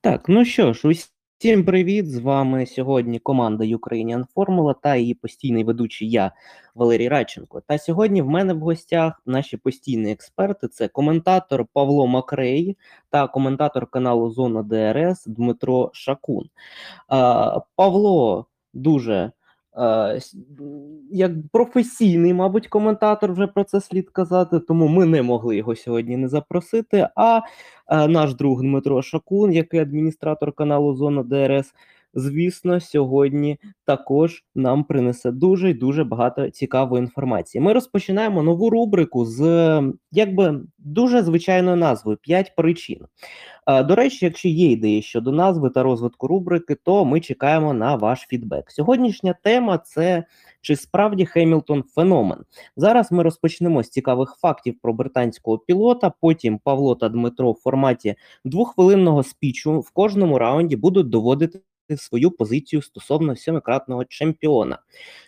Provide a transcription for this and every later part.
Так, ну що ж, усім привіт! З вами сьогодні команда Ukrainian Formula та її постійний ведучий я, Валерій Радченко. Та сьогодні в мене в гостях наші постійні експерти: це коментатор Павло Макрей та коментатор каналу Зона ДРС Дмитро Шакун. Павло дуже як професійний, мабуть, коментатор вже про це слід казати, тому ми не могли його сьогодні не запросити. А е, наш друг Дмитро Шакун, який адміністратор каналу Зона ДРС, звісно, сьогодні також нам принесе дуже і дуже багато цікавої інформації. Ми розпочинаємо нову рубрику з якби дуже звичайною назвою «5 причин. До речі, якщо є ідеї щодо назви та розвитку рубрики, то ми чекаємо на ваш фідбек. Сьогоднішня тема це чи справді Хемілтон феномен. Зараз ми розпочнемо з цікавих фактів про британського пілота. Потім Павло та Дмитро в форматі двоххвилинного спічу в кожному раунді будуть доводити. Свою позицію стосовно сьомикратного чемпіона.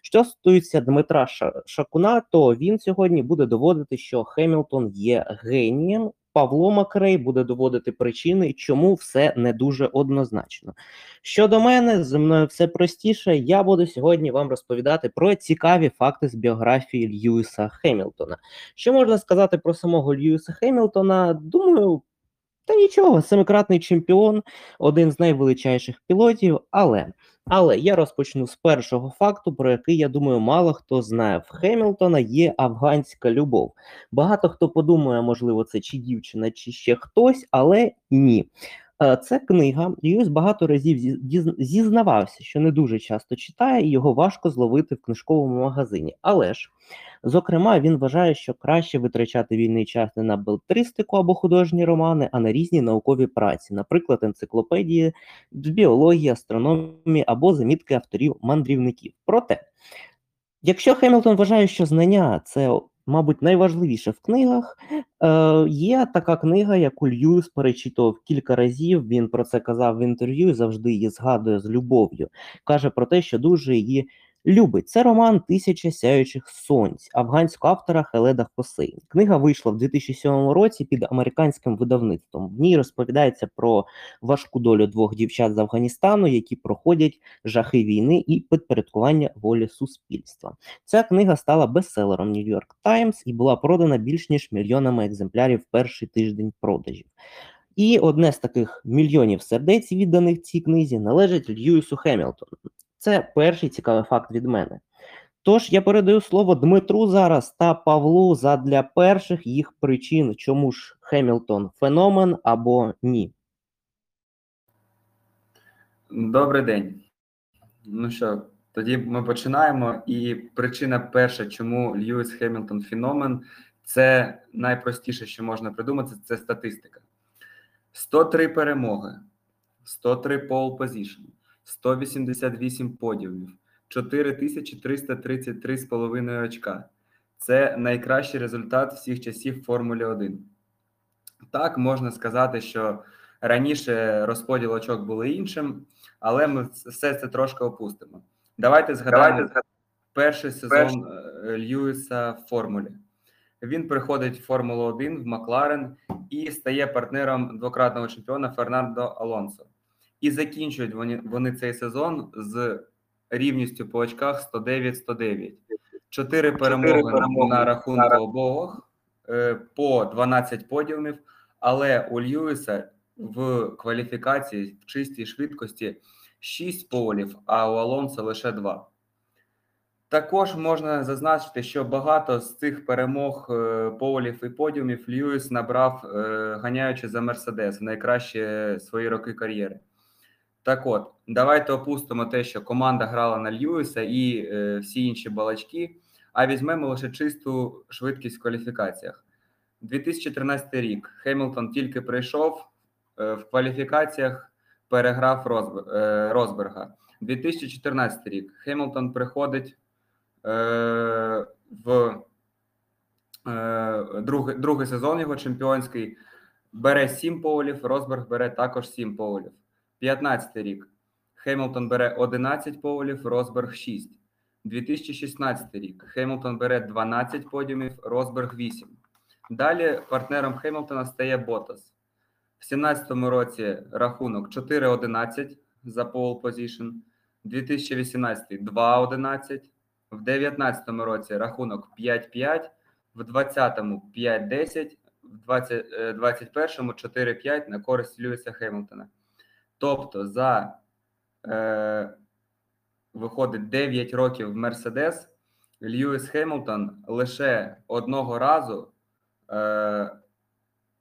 Що стосується Дмитра Шакуна, то він сьогодні буде доводити, що Хемілтон є генієм Павло Макрей буде доводити причини, чому все не дуже однозначно. Щодо мене, зі мною все простіше. Я буду сьогодні вам розповідати про цікаві факти з біографії Льюіса Хемілтона. Що можна сказати про самого Льюіса Хемілтона? Думаю, та нічого, семикратний чемпіон, один з найвеличайших пілотів, але але я розпочну з першого факту, про який я думаю, мало хто знає. В Хемілтона є афганська любов. Багато хто подумає, можливо, це чи дівчина, чи ще хтось, але ні. Е, це книга. Льюіс багато разів зізнавався, що не дуже часто читає, і його важко зловити в книжковому магазині. Але ж Зокрема, він вважає, що краще витрачати вільний час не на белтристику або художні романи, а на різні наукові праці, наприклад, енциклопедії з біології, астрономії або замітки авторів-мандрівників. Проте, якщо Хемілтон вважає, що знання це Мабуть, найважливіше в книгах е, є така книга, яку Льюіс перечитував кілька разів. Він про це казав в інтерв'ю, завжди її згадує з любов'ю. Каже про те, що дуже її Любить це роман Тисяча сяючих сонць афганського автора Хеледа Хосейн. Книга вийшла в 2007 році під американським видавництвом. В ній розповідається про важку долю двох дівчат з Афганістану, які проходять жахи війни і підпорядкування волі суспільства. Ця книга стала бестселером York Times і була продана більш ніж мільйонами екземплярів в перший тиждень продажів. І одне з таких мільйонів сердець, відданих цій книзі, належить Льюісу Хемілтону. Це перший цікавий факт від мене. Тож я передаю слово Дмитру зараз та Павлу задля перших їх причин, чому ж Хемілтон феномен або ні. Добрий день. Ну що, тоді ми починаємо. І причина перша, чому Льюіс Хемілтон феномен, це найпростіше, що можна придумати, це статистика. 103 перемоги, 103 pole position, 188 подіумів, 4333,5 очка. Це найкращий результат всіх часів Формулі 1. Так, можна сказати, що раніше розподіл очок були іншим, але ми все це трошки опустимо. Давайте згадаємо Давайте перший сезон Перший. Е, Льюіса в Формулі. Він приходить в Формулу 1 в Макларен і стає партнером двократного чемпіона Фернандо Алонсо. І закінчують вони вони цей сезон з рівністю по очках 109-109. Чотири перемоги, перемоги на рахунку обох е, по 12 подіумів. Але у Льюіса в кваліфікації в чистій швидкості 6 полів, а у Алонсо лише 2. Також можна зазначити, що багато з цих перемог е, полів і подіумів Льюіс набрав, е, ганяючи за Мерседес в найкращі свої роки кар'єри. Так от, давайте опустимо те, що команда грала на Льюіса і е, всі інші балачки, а візьмемо лише чисту швидкість в кваліфікаціях. 2013 рік Хемілтон тільки прийшов е, в кваліфікаціях, переграв Розбер, е, Розберга. 2014 рік Хемілтон приходить е, в е, другий, другий сезон його чемпіонський, бере 7 полів, Розберг бере також 7 полів. 15 рік. Хемілтон бере 11 поволів, Росберг 6. 2016 рік. Хемілтон бере 12 подіумів, Росберг 8. Далі партнером Хемілтона стає Ботас. В 17-му році рахунок 4-11 за pole position, 2018 2-11, в 19-му році рахунок 5-5, в 20-му 5-10, в 20, е, 21-му 4-5 на користь Льюіса Хемілтона. Тобто за е, виходить 9 років в Мерседес, Льюіс Хемілтон лише одного разу е,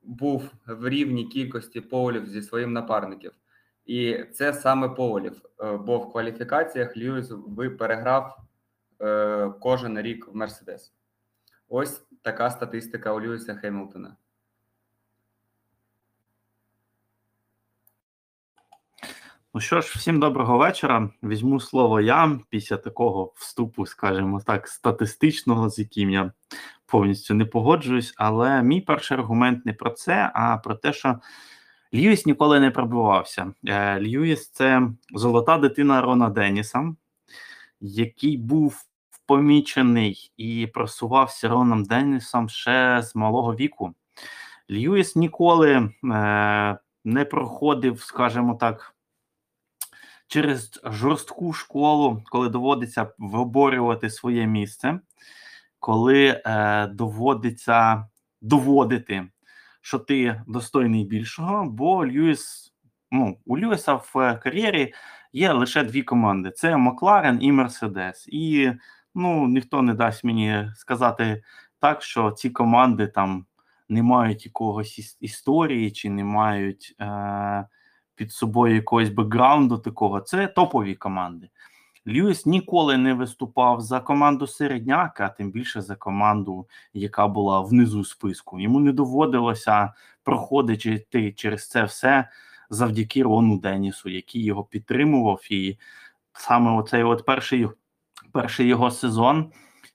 був в рівній кількості полів зі своїм напарників. І це саме полів, е, бо в кваліфікаціях Льюіс ви переграв е, кожен рік в Мерседес. Ось така статистика у Льюіса Хемілтона. Ну що ж, всім доброго вечора. Візьму слово я після такого вступу, скажімо так, статистичного, з яким я повністю не погоджуюсь. Але мій перший аргумент не про це, а про те, що Льюіс ніколи не пробивався. Е, Льюіс це золота дитина Рона Деніса, який був помічений і просувався Роном Денісом ще з малого віку. Льюіс ніколи е, не проходив, скажімо так через жорстку школу, коли доводиться виборювати своє місце, коли е, доводиться доводити, що ти достойний більшого, бо Льюіс, ну, у Льюіса в кар'єрі є лише дві команди: це Макларен і Мерседес. І ну, ніхто не дасть мені сказати так, що ці команди там не мають якогось іс- історії чи не мають. Е, під собою якогось бекграунду такого, це топові команди. Льюіс ніколи не виступав за команду середняка, а тим більше за команду, яка була внизу списку. Йому не доводилося проходити через це все завдяки Рону Денісу, який його підтримував. І саме оцей от перший, перший його сезон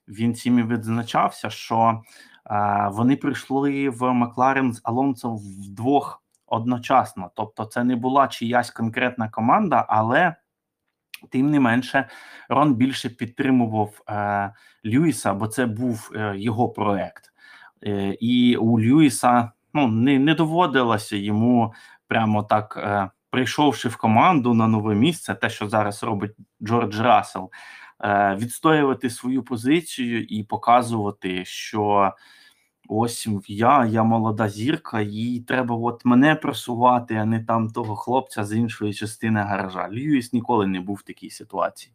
він цим і відзначався, що е, вони прийшли в Макларен з Алонсо вдвох одночасно. Тобто, це не була чиясь конкретна команда, але тим не менше, Рон більше підтримував е, Льюіса, бо це був е, його проект. Е, і у Льюіса ну, не, не доводилося йому прямо так, е, прийшовши в команду на нове місце, те, що зараз робить Джордж Рассел, е, відстоювати свою позицію і показувати, що. Ось я, я молода зірка, і треба от мене просувати, а не там того хлопця з іншої частини гаража. Льюіс ніколи не був в такій ситуації.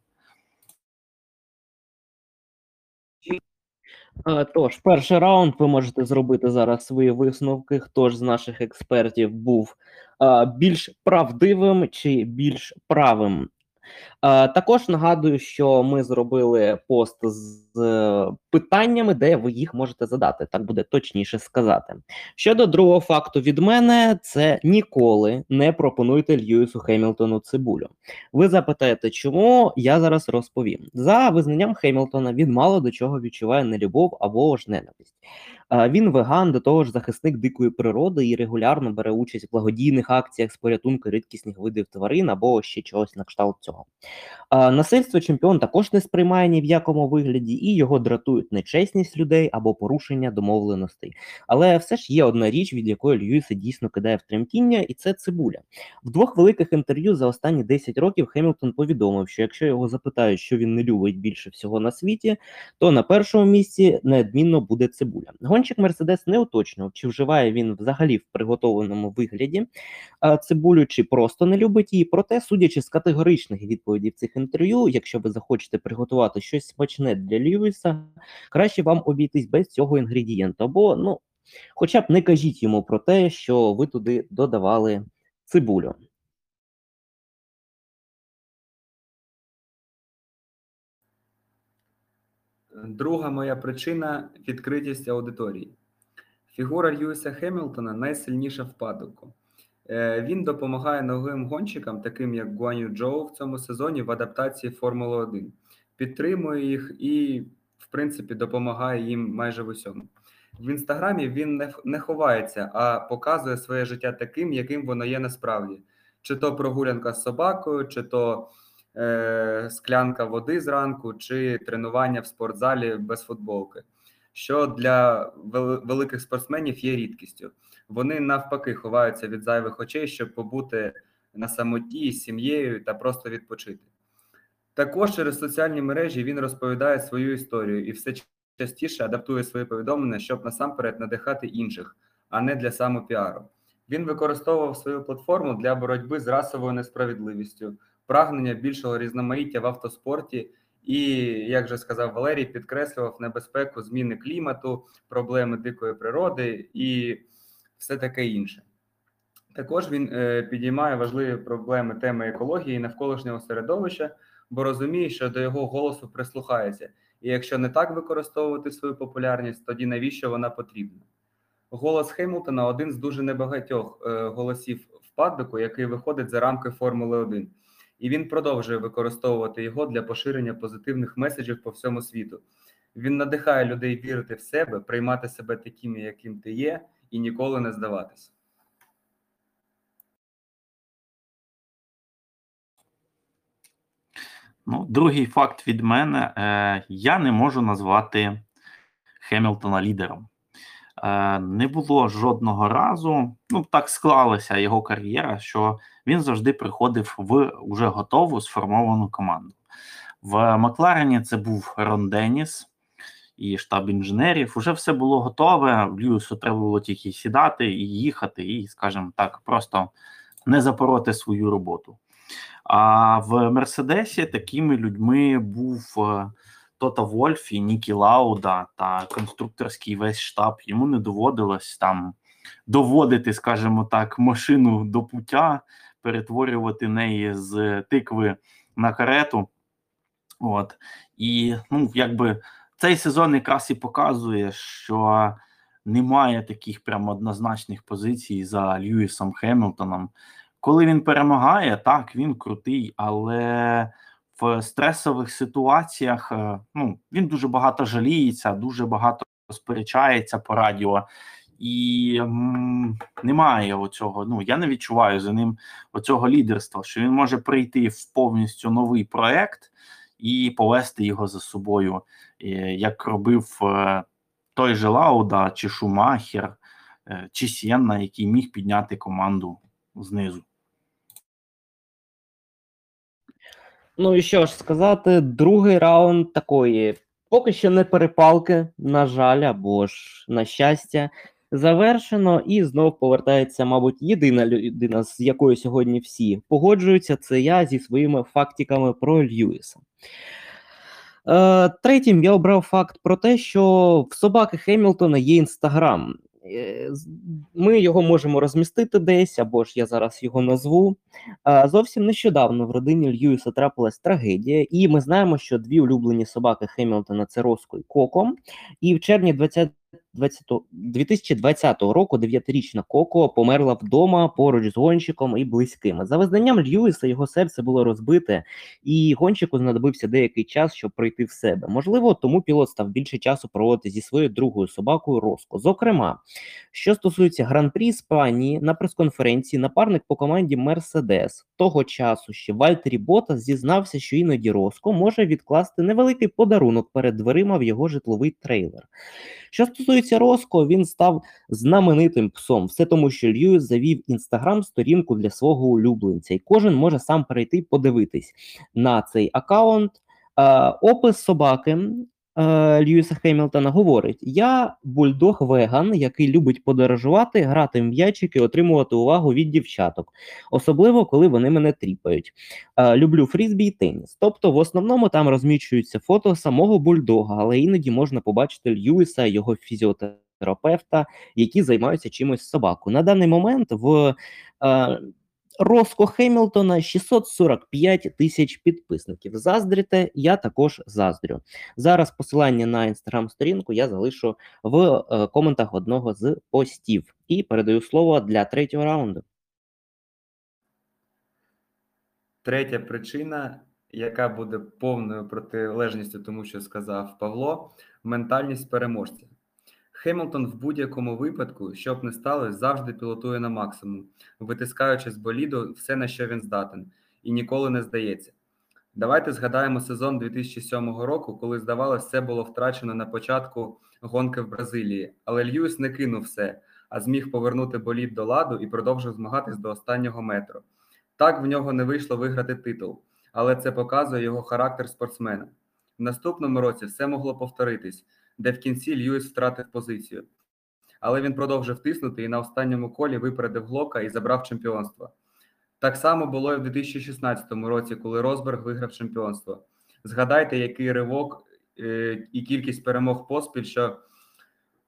Е, Тож, перший раунд ви можете зробити зараз свої висновки. Хто ж з наших експертів був е, більш правдивим чи більш правим? Е, Також нагадую, що ми зробили пост з е, питаннями, де ви їх можете задати. Так буде точніше сказати. Щодо другого факту від мене, це ніколи не пропонуйте Льюісу Хемілтону цибулю. Ви запитаєте, чому я зараз розповім. За визнанням Хемілтона він мало до чого відчуває нелюбов або ж ненависть. Він веган, до того ж захисник дикої природи і регулярно бере участь в благодійних акціях з порятунку рідкісних видів тварин або ще чогось на кшталт цього. Насильство чемпіон також не сприймає ні в якому вигляді, і його дратують нечесність людей або порушення домовленостей. Але все ж є одна річ, від якої Льюіса дійсно кидає в тремтіння, і це цибуля. В двох великих інтерв'ю за останні 10 років Хемілтон повідомив, що якщо його запитають, що він не любить більше всього на світі, то на першому місці неодмінно буде цибуля. Гонщик Мерседес не уточнював, чи вживає він взагалі в приготованому вигляді цибулю, чи просто не любить її. Проте, судячи з категоричних відповідей в цих інтерв'ю, якщо ви захочете приготувати щось смачне для Льюіса, краще вам обійтись без цього інгредієнту. Або ну, хоча б не кажіть йому про те, що ви туди додавали цибулю. Друга моя причина відкритість аудиторії. Фігура Льюіса Хемілтона найсильніша в. Е, Він допомагає новим гонщикам, таким як Гуаню Джоу в цьому сезоні в адаптації Формули 1, підтримує їх і, в принципі, допомагає їм майже в усьому. В інстаграмі він не, ховається, а показує своє життя таким, яким воно є насправді. Чи то прогулянка з собакою, чи то склянка води зранку, чи тренування в спортзалі без футболки, що для великих спортсменів є рідкістю. Вони навпаки ховаються від зайвих очей, щоб побути на самоті з сім'єю та просто відпочити. Також через соціальні мережі він розповідає свою історію і все частіше адаптує свої повідомлення, щоб насамперед надихати інших, а не для самопіару. Він використовував свою платформу для боротьби з расовою несправедливістю, прагнення більшого різноманіття в автоспорті і, як же сказав Валерій, підкреслював небезпеку зміни клімату, проблеми дикої природи і все таке інше. Також він е, підіймає важливі проблеми теми екології і навколишнього середовища, бо розуміє, що до його голосу прислухається. І якщо не так використовувати свою популярність, тоді навіщо вона потрібна? Голос Хеймлтона один з дуже небагатьох е, голосів в паддоку, який виходить за рамки Формули 1. І він продовжує використовувати його для поширення позитивних меседжів по всьому світу. Він надихає людей вірити в себе, приймати себе таким, яким ти є, і ніколи не здаватися. Ну, другий факт від мене: е, я не можу назвати Хемілтона лідером. Е, не було жодного разу, ну так склалася його кар'єра, що він завжди приходив в уже готову сформовану команду. В Макларені це був Рон Деніс і штаб інженерів. Уже все було готове. Льюісу треба було тільки сідати і їхати, і, скажімо так, просто не запороти свою роботу. А в Мерседесі такими людьми був е, Тота Вольф і Нікі Лауда та конструкторський весь штаб. Йому не доводилось там доводити, скажімо так, машину до пуття, перетворювати неї з тикви на карету. От і ну, якби цей сезон якраз і показує, що немає таких прямо однозначних позицій за Льюісом Хемілтоном. Коли він перемагає, так він крутий, але в стресових ситуаціях е, ну, він дуже багато жаліється, дуже багато сперечається по радіо, і м, немає оцього. Ну я не відчуваю за ним оцього лідерства, що він може прийти в повністю новий проект і повести його за собою, е, як робив е, той же Лауда, чи Шумахер, чи Сєнна, який міг підняти команду знизу. Ну і що ж сказати, другий раунд такої поки що не перепалки, на жаль, або ж на щастя, завершено, і знов повертається, мабуть, єдина людина, з якою сьогодні всі погоджуються. Це я зі своїми фактиками про Льюіса. Е, Третім я обрав факт про те, що в собаки Хемілтона є інстаграм. Е, ми його можемо розмістити десь, або ж я зараз його назву. Зовсім нещодавно в родині Льюіса трапилась трагедія, і ми знаємо, що дві улюблені собаки Хемілтона це Роско і Коко. І в червні 20 2020 року дев'ятирічна Коко померла вдома поруч з гонщиком і близькими. За визнанням Льюіса його серце було розбите, і гонщику знадобився деякий час, щоб прийти в себе. Можливо, тому пілот став більше часу проводити зі своєю другою собакою Роско. Зокрема, що стосується гран-прі Іспанії на прес-конференції, напарник по команді Мерседес того часу ще Вальтері Ботас зізнався, що іноді Роско може відкласти невеликий подарунок перед дверима в його житловий трейлер. Що стосується Роско, він став знаменитим псом. Все тому, що Льюіс завів інстаграм-сторінку для свого улюбленця, і кожен може сам перейти подивитись на цей аккаунт. Е, опис собаки Е, Льюіса Хемілтона говорить: Я бульдог веган, який любить подорожувати, грати м'ячики, отримувати увагу від дівчаток, особливо коли вони мене тріпають. Е, люблю фрізбі і теніс. Тобто, в основному там розміщуються фото самого бульдога, але іноді можна побачити Льюіса, його фізіотерапевта, які займаються чимось собаку. На даний момент в. Е, Роско Хемілтона 645 тисяч підписників. Заздрите, я також заздрю. Зараз посилання на інстаграм-сторінку я залишу в е, коментах одного з постів. І передаю слово для третього раунду. Третя причина, яка буде повною протилежністю тому, що сказав Павло, ментальність переможця. Хемілтон в будь-якому випадку, щоб не сталося, завжди пілотує на максимум, витискаючи з боліду все, на що він здатен, і ніколи не здається. Давайте згадаємо сезон 2007 року, коли, здавалося, все було втрачено на початку гонки в Бразилії, але Льюіс не кинув все, а зміг повернути болід до ладу і продовжив змагатись до останнього метру. Так в нього не вийшло виграти титул, але це показує його характер спортсмена. В наступному році все могло повторитись, де в кінці Льюіс втратив позицію. Але він продовжив тиснути і на останньому колі випередив Глока і забрав чемпіонство. Так само було і в 2016 році, коли Росберг виграв чемпіонство. Згадайте, який ривок е, і кількість перемог поспіль, що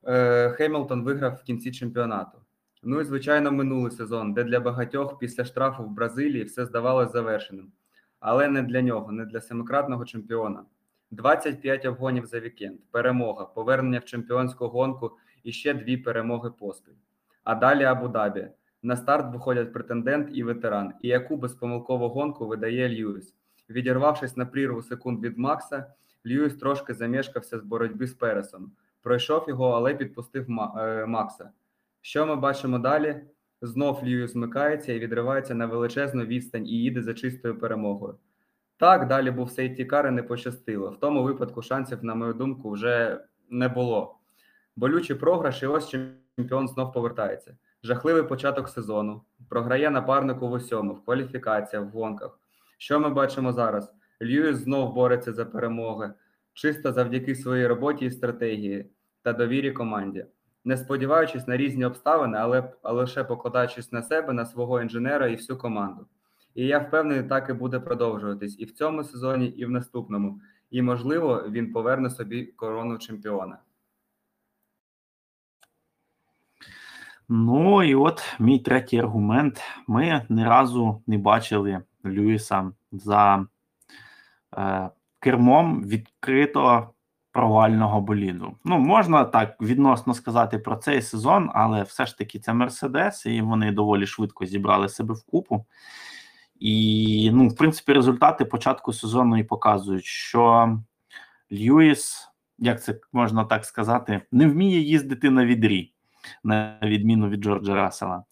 е, Хемілтон виграв в кінці чемпіонату. Ну і звичайно, минулий сезон, де для багатьох після штрафу в Бразилії все здавалось завершеним. Але не для нього, не для семикратного чемпіона. 25 обгонів за вікенд, перемога, повернення в чемпіонську гонку і ще дві перемоги поспіль. А далі Абу-Дабі. На старт виходять претендент і ветеран, і яку безпомилкову гонку видає Льюіс. Відірвавшись на прірву секунд від Макса, Льюіс трошки замішкався з боротьби з Пересом. Пройшов його, але підпустив е, Макса. Що ми бачимо далі? Знов Льюіс змикається і відривається на величезну відстань і їде за чистою перемогою. Так, далі був сейфті кар і не пощастило. В тому випадку шансів, на мою думку, вже не було. Болючий програш, і ось чемпіон знов повертається. Жахливий початок сезону. Програє напарнику в усьому, в кваліфікаціях, в гонках. Що ми бачимо зараз? Льюіс знов бореться за перемоги, чисто завдяки своїй роботі і стратегії та довірі команді. Не сподіваючись на різні обставини, але, але лише покладаючись на себе, на свого інженера і всю команду. І я впевнений, так і буде продовжуватись і в цьому сезоні, і в наступному. І, можливо, він поверне собі корону чемпіона. Ну і от мій третій аргумент. Ми ні разу не бачили Льюіса за е, кермом відкрито провального боліду. Ну, можна так відносно сказати про цей сезон, але все ж таки це Мерседес, і вони доволі швидко зібрали себе в купу. І, ну, в принципі, результати початку сезону і показують, що Льюіс, як це можна так сказати, не вміє їздити на відрі, на відміну від Джорджа Рассела.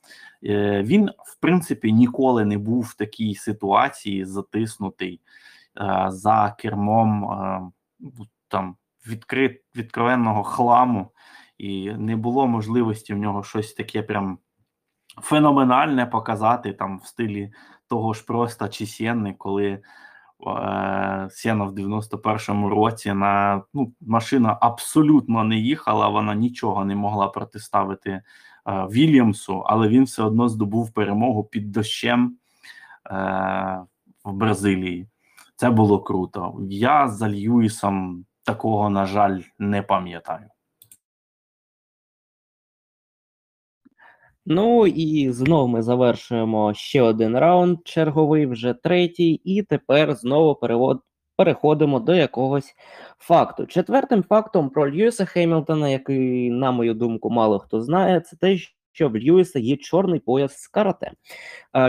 Е, Він, в принципі, ніколи не був в такій ситуації, затиснутий е, за кермом е, там відкрит, відкровенного хламу, і не було можливості в нього щось таке прям феноменальне показати там в стилі того ж просто чи Сєнни, коли е, Сєна в 91-му році на ну, машина абсолютно не їхала, вона нічого не могла протиставити е, Вільямсу, але він все одно здобув перемогу під дощем е, в Бразилії. Це було круто. Я за Льюісом такого, на жаль, не пам'ятаю. Ну і знову ми завершуємо ще один раунд, черговий, вже третій, і тепер знову перевод, переходимо до якогось факту. Четвертим фактом про Льюіса Хемілтона, який, на мою думку, мало хто знає, це те, що в Льюіса є чорний пояс з карате.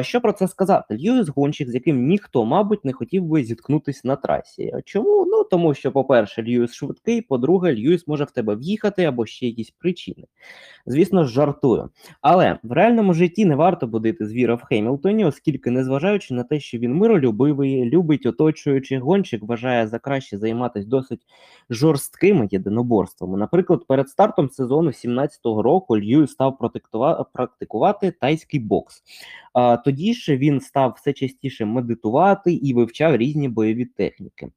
Що про це сказати? Льюіс гонщик, з яким ніхто, мабуть, не хотів би зіткнутися на трасі. Чому? Ну тому що, по-перше, Льюіс швидкий, по-друге, Льюіс може в тебе в'їхати або ще якісь причини. Звісно жартую. Але в реальному житті не варто будити звіра в Хемілтоні, оскільки, незважаючи на те, що він миролюбивий, любить оточуючих гонщик, вважає за краще займатися досить жорсткими єдиноборствами. Наприклад, перед стартом сезону 17-го року Льюіс став протиктува- практикувати тайський бокс. Тоді ж він став все частіше медитувати і вивчав різні бойові техніки.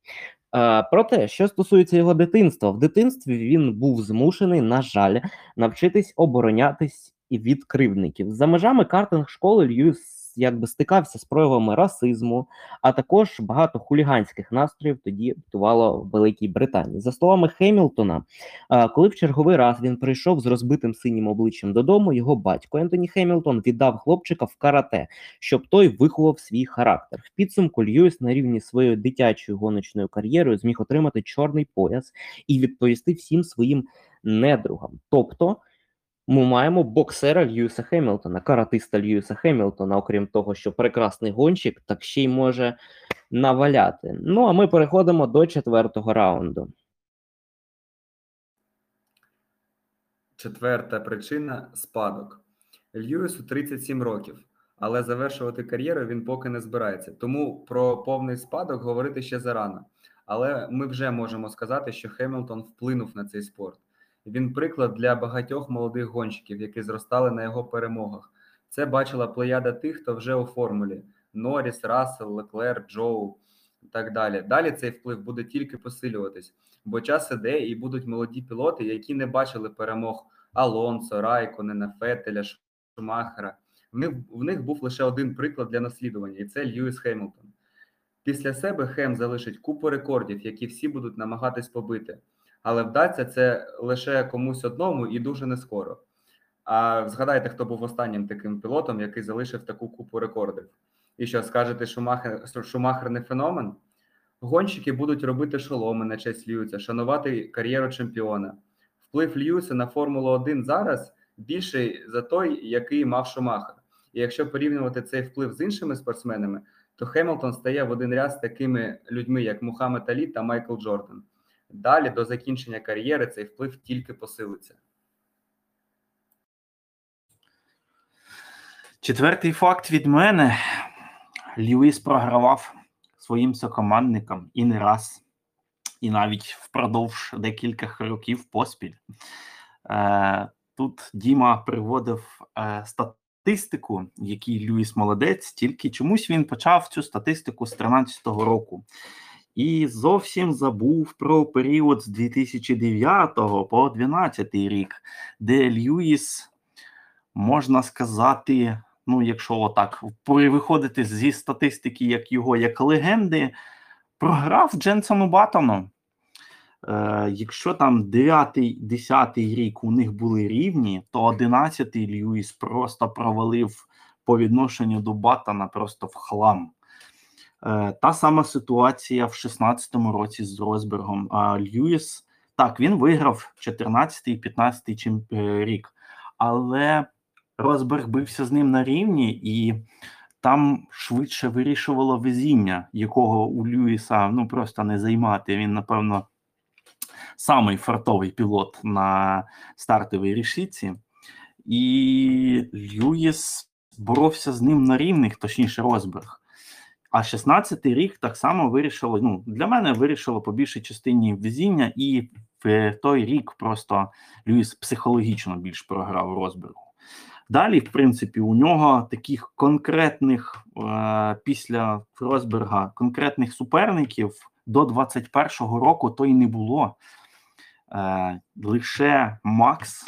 Проте, що стосується його дитинства, в дитинстві він був змушений, на жаль, навчитись оборонятись від кривдників. За межами картинг школи Льюіс якби стикався з проявами расизму, а також багато хуліганських настроїв тоді бутувало в Великій Британії. За словами Хемілтона, коли в черговий раз він прийшов з розбитим синім обличчям додому, його батько Ентоні Хемілтон віддав хлопчика в карате, щоб той виховав свій характер. В підсумку Льюіс на рівні своєю дитячою гоночною кар'єрою зміг отримати чорний пояс і відповісти всім своїм недругам. Тобто ми маємо боксера Льюіса Хемілтона, каратиста Льюіса Хемілтона, окрім того, що прекрасний гонщик, так ще й може наваляти. Ну а ми переходимо до четвертого раунду. Четверта причина спадок. Льюісу 37 років, але завершувати кар'єру він поки не збирається. Тому про повний спадок говорити ще зарано. Але ми вже можемо сказати, що Хемілтон вплинув на цей спорт. Він приклад для багатьох молодих гонщиків, які зростали на його перемогах. Це бачила плеяда тих, хто вже у формулі: Норріс, Рассел, Леклер, Джоу і так далі. Далі цей вплив буде тільки посилюватись, бо час іде і будуть молоді пілоти, які не бачили перемог Алонсо, Райконена, Фетеля, Шумахера. В них, в них був лише один приклад для наслідування, і це Льюіс Хемілтон. Після себе Хем залишить купу рекордів, які всі будуть намагатись побити. Але вдасться це лише комусь одному і дуже не скоро. А згадайте, хто був останнім таким пілотом, який залишив таку купу рекордів. І що скажете, Шумахер, Шумахер не феномен? Гонщики будуть робити шоломи на честь Льюіса, шанувати кар'єру чемпіона. Вплив Льюіса на Формулу 1 зараз більший за той, який мав Шумахер. І якщо порівнювати цей вплив з іншими спортсменами, то Хемілтон стає в один ряд з такими людьми, як Мухаммед Алі та Майкл Джордан. Далі до закінчення кар'єри цей вплив тільки посилиться. Четвертий факт від мене: Льюіс програвав своїм сокомандникам і не раз, і навіть впродовж декількох років поспіль. Е, Тут Діма приводив е, статистику, який Льюіс молодець, тільки чомусь він почав цю статистику з 13-го року. І зовсім забув про період з 2009 по 2012 рік, де Льюіс, можна сказати, ну, якщо отак виходити зі статистики, як його як легенди, програв Дженсону Баттону. Е, якщо там 9-10 рік у них були рівні, то 11-й Льюіс просто провалив по відношенню до Баттона просто в хлам. Е, та сама ситуація в 16-му році з Росбергом. А Льюіс, так, він виграв 14-й 15-й чемп... е, рік, але Росберг бився з ним на рівні, і там швидше вирішувало везіння, якого у Льюіса ну просто не займати. Він, напевно, самий фартовий пілот на стартовій рішиці. І Льюіс боровся з ним на рівних, точніше, Росберг. А 16-й рік так само вирішило. Ну, для мене вирішило по більшій частині везіння, і в той рік просто Льюіс психологічно більш програв Росбергу. Далі, в принципі, у нього таких конкретних е, після Росберга конкретних суперників до 21-го року то й не було. Е, лише Макс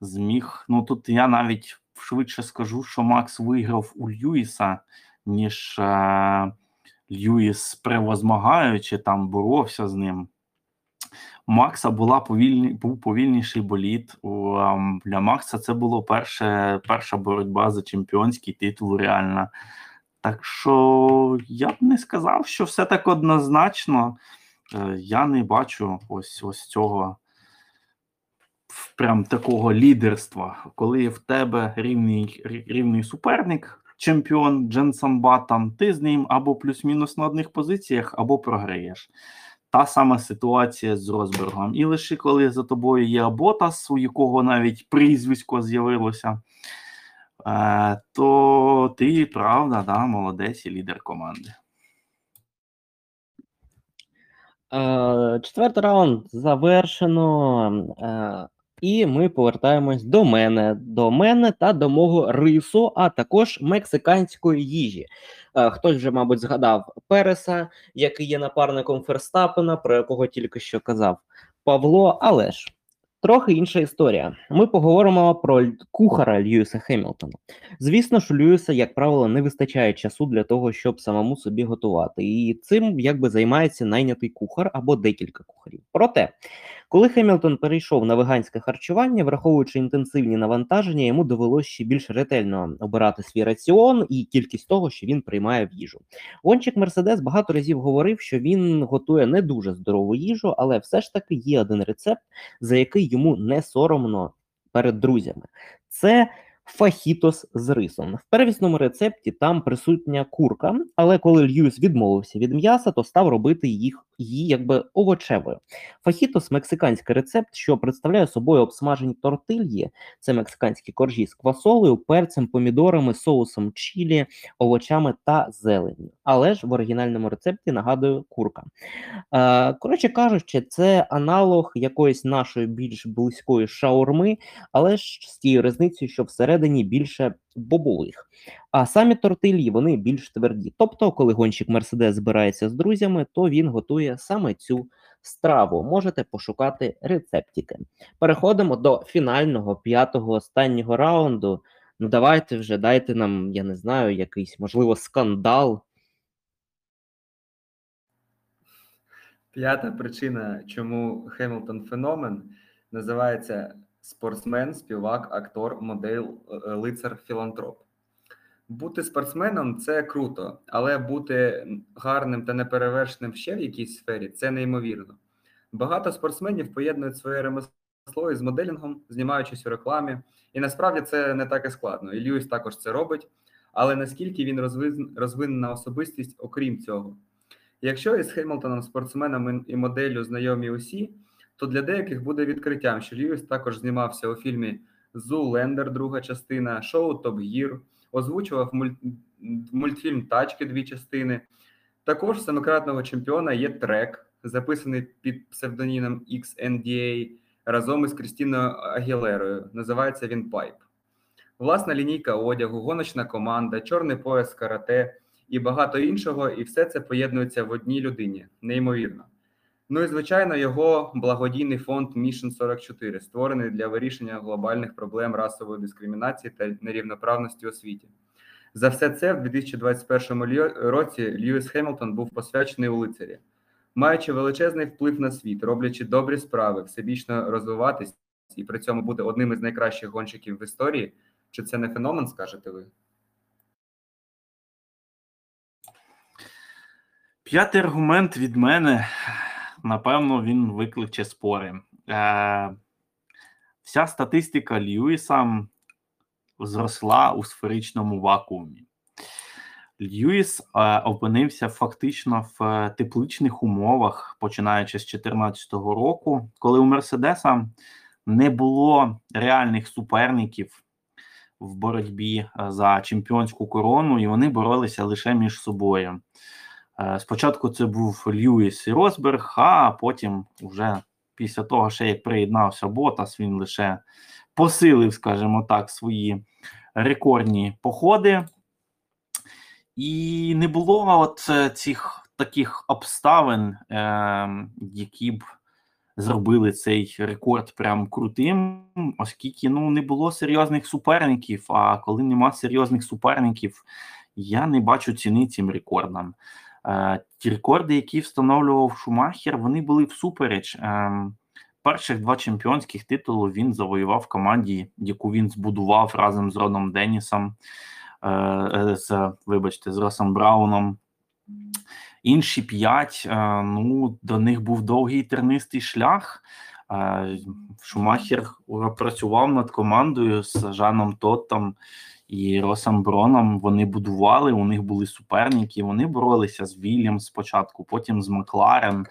зміг. Ну тут я навіть швидше скажу, що Макс виграв у Льюіса, ніж е, Льюіс, превозмагаючи, там боровся з ним. Макса була повільні, був повільніший боліт. Ем, для Макса це перше, перша боротьба за чемпіонський титул реальна. Так що я б не сказав, що все так однозначно. Е, я не бачу ось ось цього прям такого лідерства, коли в тебе рівний рівний суперник, чемпіон Дженсон Баттон, ти з ним або плюс-мінус на одних позиціях, або програєш. Та сама ситуація з Росбергом. І лише коли за тобою є Ботас, у якого навіть прізвисько з'явилося, е, то ти правда, да, молодець і лідер команди. Е, Четвертий раунд завершено. І ми повертаємось до мене, до мене та до мого рису, а також мексиканської їжі. Е, Хтось вже, мабуть, згадав Переса, який є напарником Ферстапена, про якого тільки що казав Павло. Але ж трохи інша історія. Ми поговоримо про кухара Льюіса Хемілтона. Звісно ж, Льюіса, як правило, не вистачає часу для того, щоб самому собі готувати. І цим якби займається найнятий кухар або декілька кухарів. Проте, коли Хемілтон перейшов на веганське харчування, враховуючи інтенсивні навантаження, йому довелося ще більш ретельно обирати свій раціон і кількість того, що він приймає в їжу. Гонщик Мерседес багато разів говорив, що він готує не дуже здорову їжу, але все ж таки є один рецепт, за який йому не соромно перед друзями. Це фахітос з рисом. В первісному рецепті там присутня курка, але коли Льюіс відмовився від м'яса, то став робити їх її якби овочевою. Фахітос мексиканський рецепт, що представляє собою обсмажені тортильї, це мексиканські коржі з квасолею, перцем, помідорами, соусом чілі, овочами та зеленню. Але ж в оригінальному рецепті нагадую курка. Е, коротше кажучи, це аналог якоїсь нашої більш близької шаурми, але ж з тією різницею, що всередині більше бобових. А самі тортильї вони більш тверді. Тобто, коли гонщик Мерседес збирається з друзями, то він готує саме цю страву. Можете пошукати рецептики. Переходимо до фінального п'ятого останнього раунду. Ну, давайте вже дайте нам, я не знаю, якийсь можливо скандал. П'ята причина, чому Хемілтон феномен, називається спортсмен, співак, актор, модель, е, лицар, філантроп. Бути спортсменом це круто, але бути гарним та неперевершеним ще в якійсь сфері це неймовірно. Багато спортсменів поєднують своє ремесло із моделінгом, знімаючись у рекламі, і насправді це не так і складно. І Льюіс також це робить, але наскільки він розвинена особистість, окрім цього. Якщо із Хемілтоном, спортсменом і моделлю знайомі усі, то для деяких буде відкриттям, що Льюіс також знімався у фільмі Зулендер, друга частина, шоу Топ Гір, озвучував мульт... мультфільм Тачки дві частини. Також семикратного чемпіона є трек, записаний під псевдонімом XNDA разом із Крістіною Агілерою. Називається він Пайп. Власна лінійка одягу, гоночна команда, чорний пояс карате і багато іншого, і все це поєднується в одній людині. Неймовірно. Ну і звичайно, його благодійний фонд Mission 44, створений для вирішення глобальних проблем расової дискримінації та нерівноправності у світі. За все це в 2021 році Льюіс Хемілтон був посвячений у лицарі, маючи величезний вплив на світ, роблячи добрі справи, всебічно розвиватись і при цьому бути одним із найкращих гонщиків в історії. Чи це не феномен, скажете ви? П'ятий аргумент від мене, напевно, він викличе спори. Е, вся статистика Льюіса зросла у сферичному вакуумі. Льюіс е, опинився фактично в е, тепличних умовах, починаючи з 2014 року, коли у Мерседеса не було реальних суперників в боротьбі е, за чемпіонську корону, і вони боролися лише між собою. Е, Спочатку це був Льюіс і Росберг, а потім, вже після того, ще як приєднався Ботас, він лише посилив, скажімо так, свої рекордні походи. І не було от е, цих таких обставин, е, які б зробили цей рекорд прям крутим, оскільки ну, не було серйозних суперників. А коли нема серйозних суперників, я не бачу ціни цим рекордам. Е, ті рекорди, які встановлював Шумахер, вони були всупереч. Е, перших два чемпіонських титули він завоював в команді, яку він збудував разом з Роном Денісом, е, е, з, вибачте, з Росом Брауном. Інші п'ять, ну, до них був довгий тернистий шлях. Шумахер працював над командою з Жаном Тоттом і Россом Брауном. Вони будували, у них були суперники. Вони боролися з Вільямс спочатку, потім з Макларен.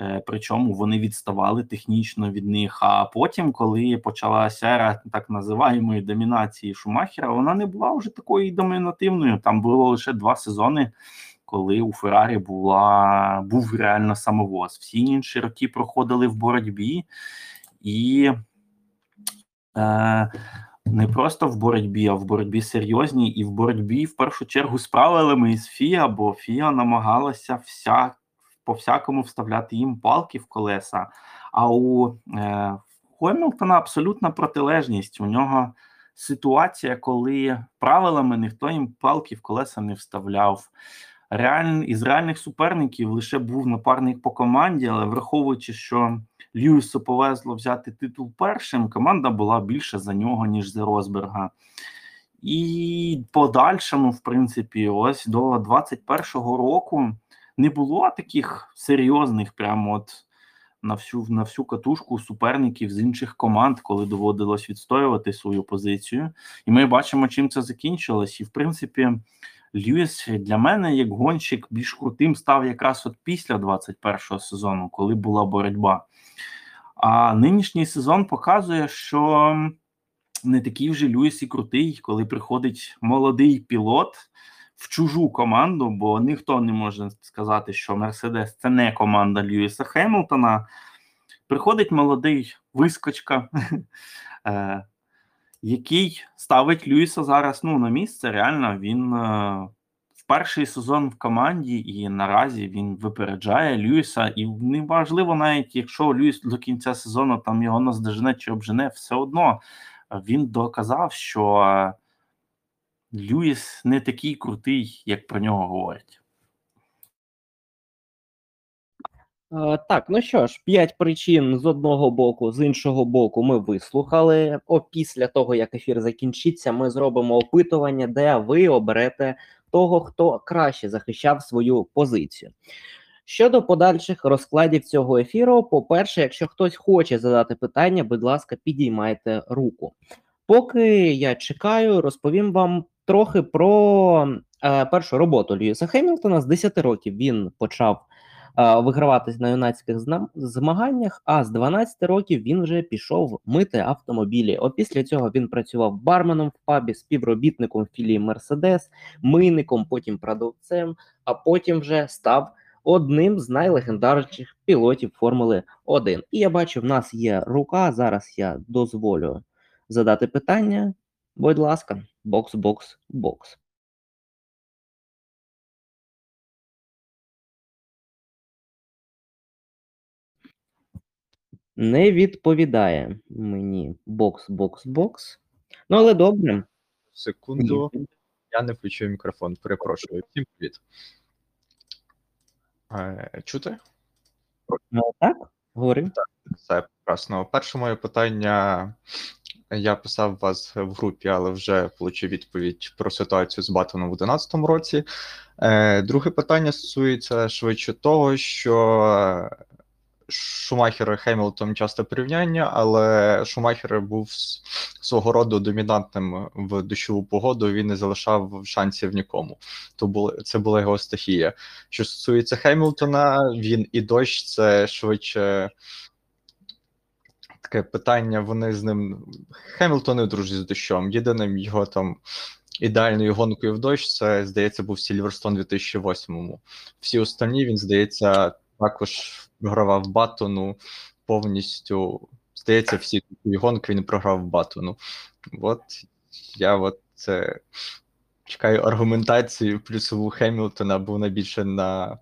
Е, Причому вони відставали технічно від них. А потім, коли почалася ера так називаємої домінації Шумахера, вона не була вже такою домінативною. Там було лише два сезони, коли у Феррарі була був реально самовоз. Всі інші роки проходили в боротьбі і. Е, не просто в боротьбі, а в боротьбі серйозній, і в боротьбі в першу чергу з правилами із ФІА, бо ФІА намагалася вся, по всякому вставляти їм палки в колеса. А у е, Хемілтона абсолютна протилежність. У нього ситуація, коли правилами ніхто їм палки в колеса не вставляв. Реаль... Із реальних суперників лише був напарник по команді, але враховуючи, що Льюісу повезло взяти титул першим, команда була більше за нього, ніж за Росберга. І подальшому, в принципі, ось до 21-го року не було таких серйозних, прямо от на всю на всю катушку суперників з інших команд, коли доводилось відстоювати свою позицію. І ми бачимо, чим це закінчилось. І в принципі, Льюіс для мене як гонщик більш крутим став якраз от після 21-го сезону, коли була боротьба. А нинішній сезон показує, що не такий вже Льюіс і крутий, коли приходить молодий пілот в чужу команду, бо ніхто не може сказати, що Мерседес це не команда Льюіса Хемілтона. Приходить молодий вискочка, е, який ставить Льюіса зараз ну, на місце. Реально, він е, перший сезон в команді, і наразі він випереджає Льюіса. І неважливо, навіть якщо Льюіс до кінця сезону там його наздожене чи обжене, все одно він доказав, що е, Льюіс не такий крутий, як про нього говорять. Е, Так, ну що ж, п'ять причин з одного боку, з іншого боку, ми вислухали. О, після того, як ефір закінчиться, ми зробимо опитування, де ви оберете того, хто краще захищав свою позицію. Щодо подальших розкладів цього ефіру, по-перше, якщо хтось хоче задати питання, будь ласка, підіймайте руку. Поки я чекаю, розповім вам трохи про е, першу роботу Льюіса Хемілтона. З 10 років він почав е, виграватись на юнацьких змаганнях, а з 12 років він вже пішов мити автомобілі. Опісля цього він працював барменом в пабі, співробітником філії Мерседес, мийником, потім продавцем, а потім вже став одним з найлегендарніших пілотів Формули 1. І я бачу, в нас є рука. Зараз я дозволю задати питання. Будь ласка, бокс, бокс, бокс. Не відповідає мені бокс, бокс, бокс. Ну, але добре. Секунду, я не включив мікрофон, перепрошую. Всім привіт. Е, Чути? Ну, так, говори. Все прекрасно. Перше моє питання. Я писав вас в групі, але вже отримав відповідь про ситуацію з Батоном в 2011 році. Е, Друге питання стосується швидше того, що Шумахер і Хемілтон часто порівняння, але Шумахер був свого роду домінантним в дощову погоду. Він не залишав шансів нікому. То було це була його стихія. Що стосується Хемілтона, він і дощ це швидше таке питання. Вони з ним Хемілтон не дружить з дощом. Єдиним його там ідеальною гонкою в дощ, це здається, був Сільверстон 2008-му. Всі останні він здається також програвав Баттону повністю. Здається, всі гонки він програв Баттону. От я от це чекаю аргументацію плюсову Хемілтона, був найбільше на.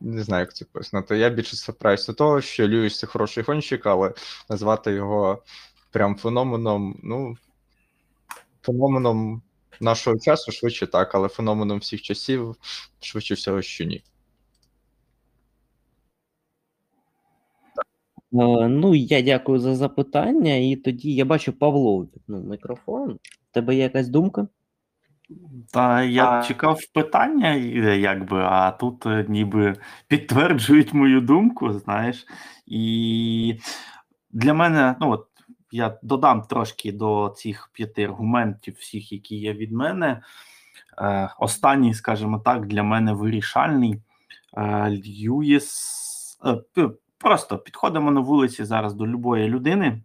Не знаю, як це пояснити. Я більше спираюся до того, що Льюіс це хороший гонщик, але назвати його прям феноменом, ну, феноменом нашого часу швидше так, але феноменом всіх часів швидше всього, що ні. Ну, я дякую за запитання. І тоді я бачу Павло ну, мікрофон. В тебе є якась думка? Та я А- чекав питання, е, якби, а тут е, ніби підтверджують мою думку, знаєш. І для мене, ну от я додам трошки до цих п'яти аргументів, всіх, які є від мене. Е, останній, скажімо так, для мене вирішальний. Е, Льюіс. Просто підходимо на вулиці зараз до любої людини,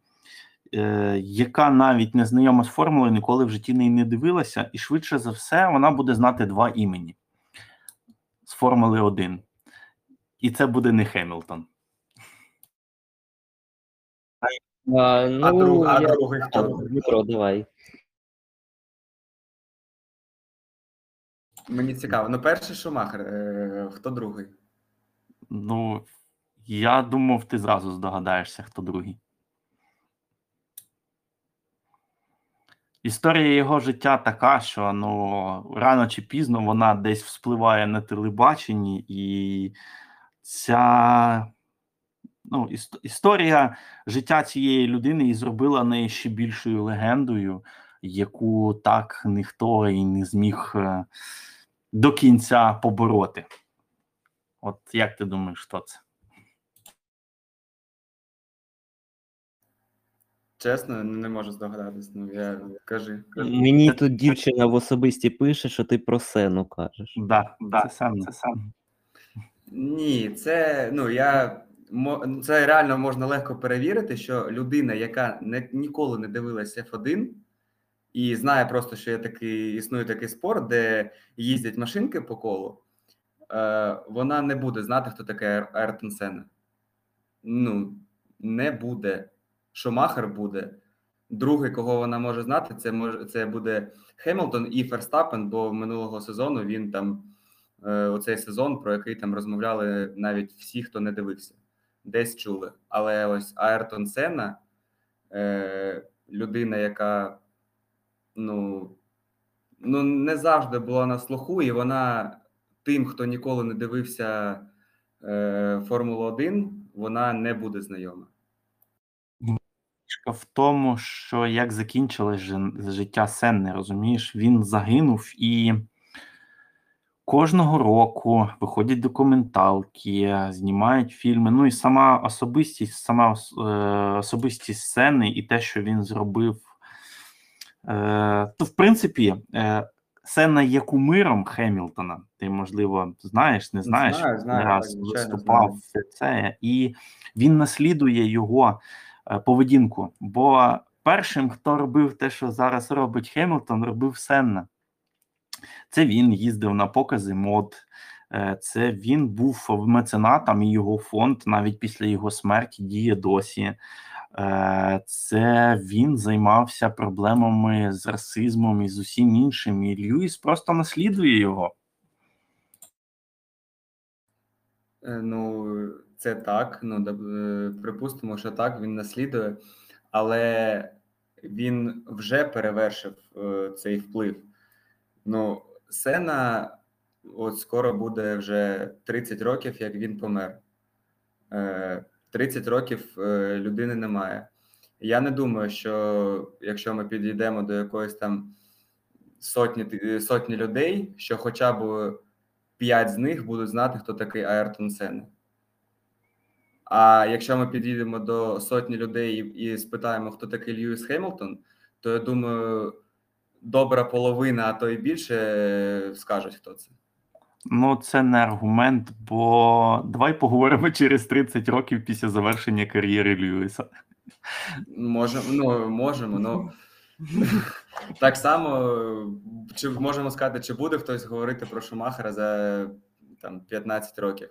е, яка навіть не знайома з формулою, ніколи в житті неї не дивилася, і швидше за все вона буде знати два імені з Формули 1. І це буде не Хемілтон. А, ну, А, друг, а я... другий хто? Дмитро, давай. Мені цікаво. Ну, перший Шумахер, е, хто другий? Ну, я думав, ти зразу здогадаєшся, хто другий. Історія його життя така, що ну, рано чи пізно вона десь вспливає на телебаченні, і ця ну, іс- історія життя цієї людини і зробила неї ще більшою легендою, яку так ніхто і не зміг е, до кінця побороти. От як ти думаєш, хто це? Чесно, не можу здогадатись. Ну, я кажи. кажи. Мені тут дівчина в особисті пише, що ти про сену кажеш. Да, да, це сам, це сам. Ні, це ну я це реально можна легко перевірити, що людина, яка не, ніколи не дивилась F1 і знає просто, що є такий, існує такий спорт, де їздять машинки по колу, е, вона не буде знати, хто таке Ар- Айртон Сенна. Ну, не буде. Шумахер буде. Другий, кого вона може знати, це може це буде Хемілтон і Ферстапен, бо минулого сезону він там е, оцей сезон, про який там розмовляли навіть всі, хто не дивився, десь чули. Але ось Аертон Сенна, е, людина, яка ну, ну не завжди була на слуху, і вона тим, хто ніколи не дивився е, Формулу 1, вона не буде знайома. Фішка в тому, що як закінчилось життя Сенни, розумієш, він загинув і кожного року виходять документалки, знімають фільми. Ну і сама особистість, сама е, особистість Сенни і те, що він зробив. Е, то, в принципі, е, Сенна є кумиром Хемілтона. Ти, можливо, знаєш, не знаєш, Знаю, знаю, раз виступав все це, і він наслідує його поведінку. Бо першим, хто робив те, що зараз робить Хемілтон, робив Сенна. Це він їздив на покази мод. е, Це він був меценатом, і його фонд навіть після його смерті діє досі. Е, Це він займався проблемами з расизмом і з усім іншим. І Льюіс просто наслідує його. Е, Ну, це так. Ну, е, припустимо, що так, він наслідує, але він вже перевершив е, цей вплив. Ну, Сена, от скоро буде вже 30 років, як він помер. Е, 30 років е, людини немає. Я не думаю, що якщо ми підійдемо до якоїсь там сотні, сотні людей, що хоча б п'ять з них будуть знати, хто такий Аертон Сенна. А якщо ми підійдемо до сотні людей і, спитаємо, хто такий Льюіс Хемілтон, то я думаю, добра половина, а то і більше е, скажуть, хто це. Ну, це не аргумент, бо давай поговоримо через 30 років після завершення кар'єри Льюіса. Можемо, ну, можемо, ну так само, чи можемо сказати, чи буде хтось говорити про Шумахера за там 15 років.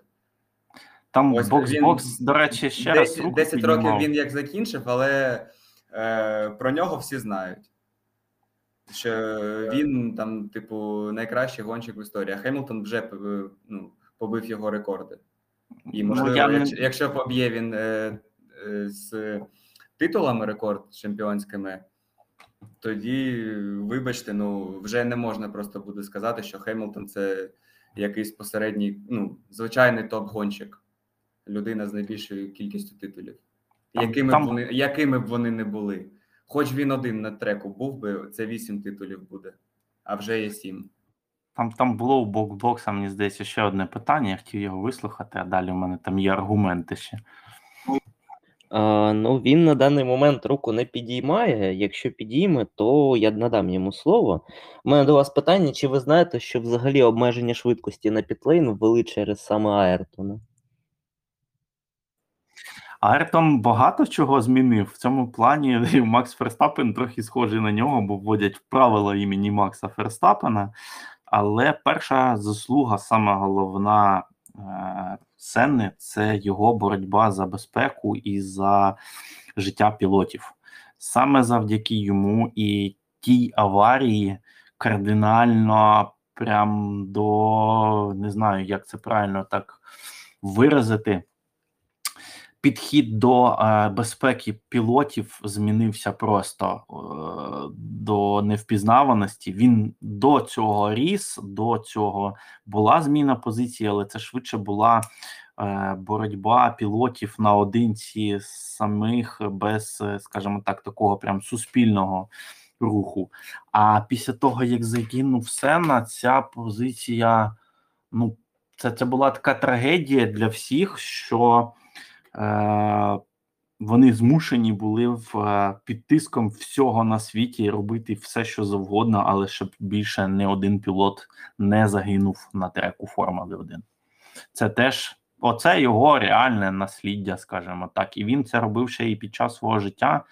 Там Ось бокс-бокс, до речі, ще раз 10, руку 10 років піднімав. він як закінчив, але е, про нього всі знають. Що він там, типу, найкращий гонщик в історії. А Хемілтон вже е, ну, побив його рекорди. І Ну, можливо, я якщо, якщо поб'є він е, е, з титулами рекорд чемпіонськими, тоді, вибачте, ну вже не можна просто буде сказати, що Хемілтон це якийсь посередній, ну, звичайний топ-гонщик, людина з найбільшою кількістю титулів. Якими, там- б вони, якими б вони не були. Хоч він один на треку був би, це вісім титулів буде, а вже є сім. Там, там було у бокс-бокса, мені здається, ще одне питання. Я хотів його вислухати, а далі у мене там є аргументи ще. А, ну, він на даний момент руку не підіймає. Якщо підійме, то я надам йому слово. У мене до вас питання: чи ви знаєте, що взагалі обмеження швидкості на пітлейн ввели через саме Аертона? Айртон багато чого змінив в цьому плані. Макс Ферстапен трохи схожий на нього, бо вводять правила імені Макса Ферстапена. Але перша заслуга, сама головна е, це його боротьба за безпеку і за життя пілотів. Саме завдяки йому і тій аварії кардинально прям до не знаю, як це правильно так виразити підхід до е, безпеки пілотів змінився просто е, до невпізнаваності. Він до цього ріс, до цього була зміна позиції, але це швидше була е, боротьба пілотів наодинці самих без, скажімо так, такого прям суспільного руху. А після того, як загинув Сенна, ця позиція, ну, це, це була така трагедія для всіх, що. Е, вони змушені були в е, під тиском всього на світі робити все, що завгодно, але щоб більше не один пілот не загинув на треку Формули 1. Це теж оце його реальне насліддя, скажімо так. І він це робив ще і під час свого життя.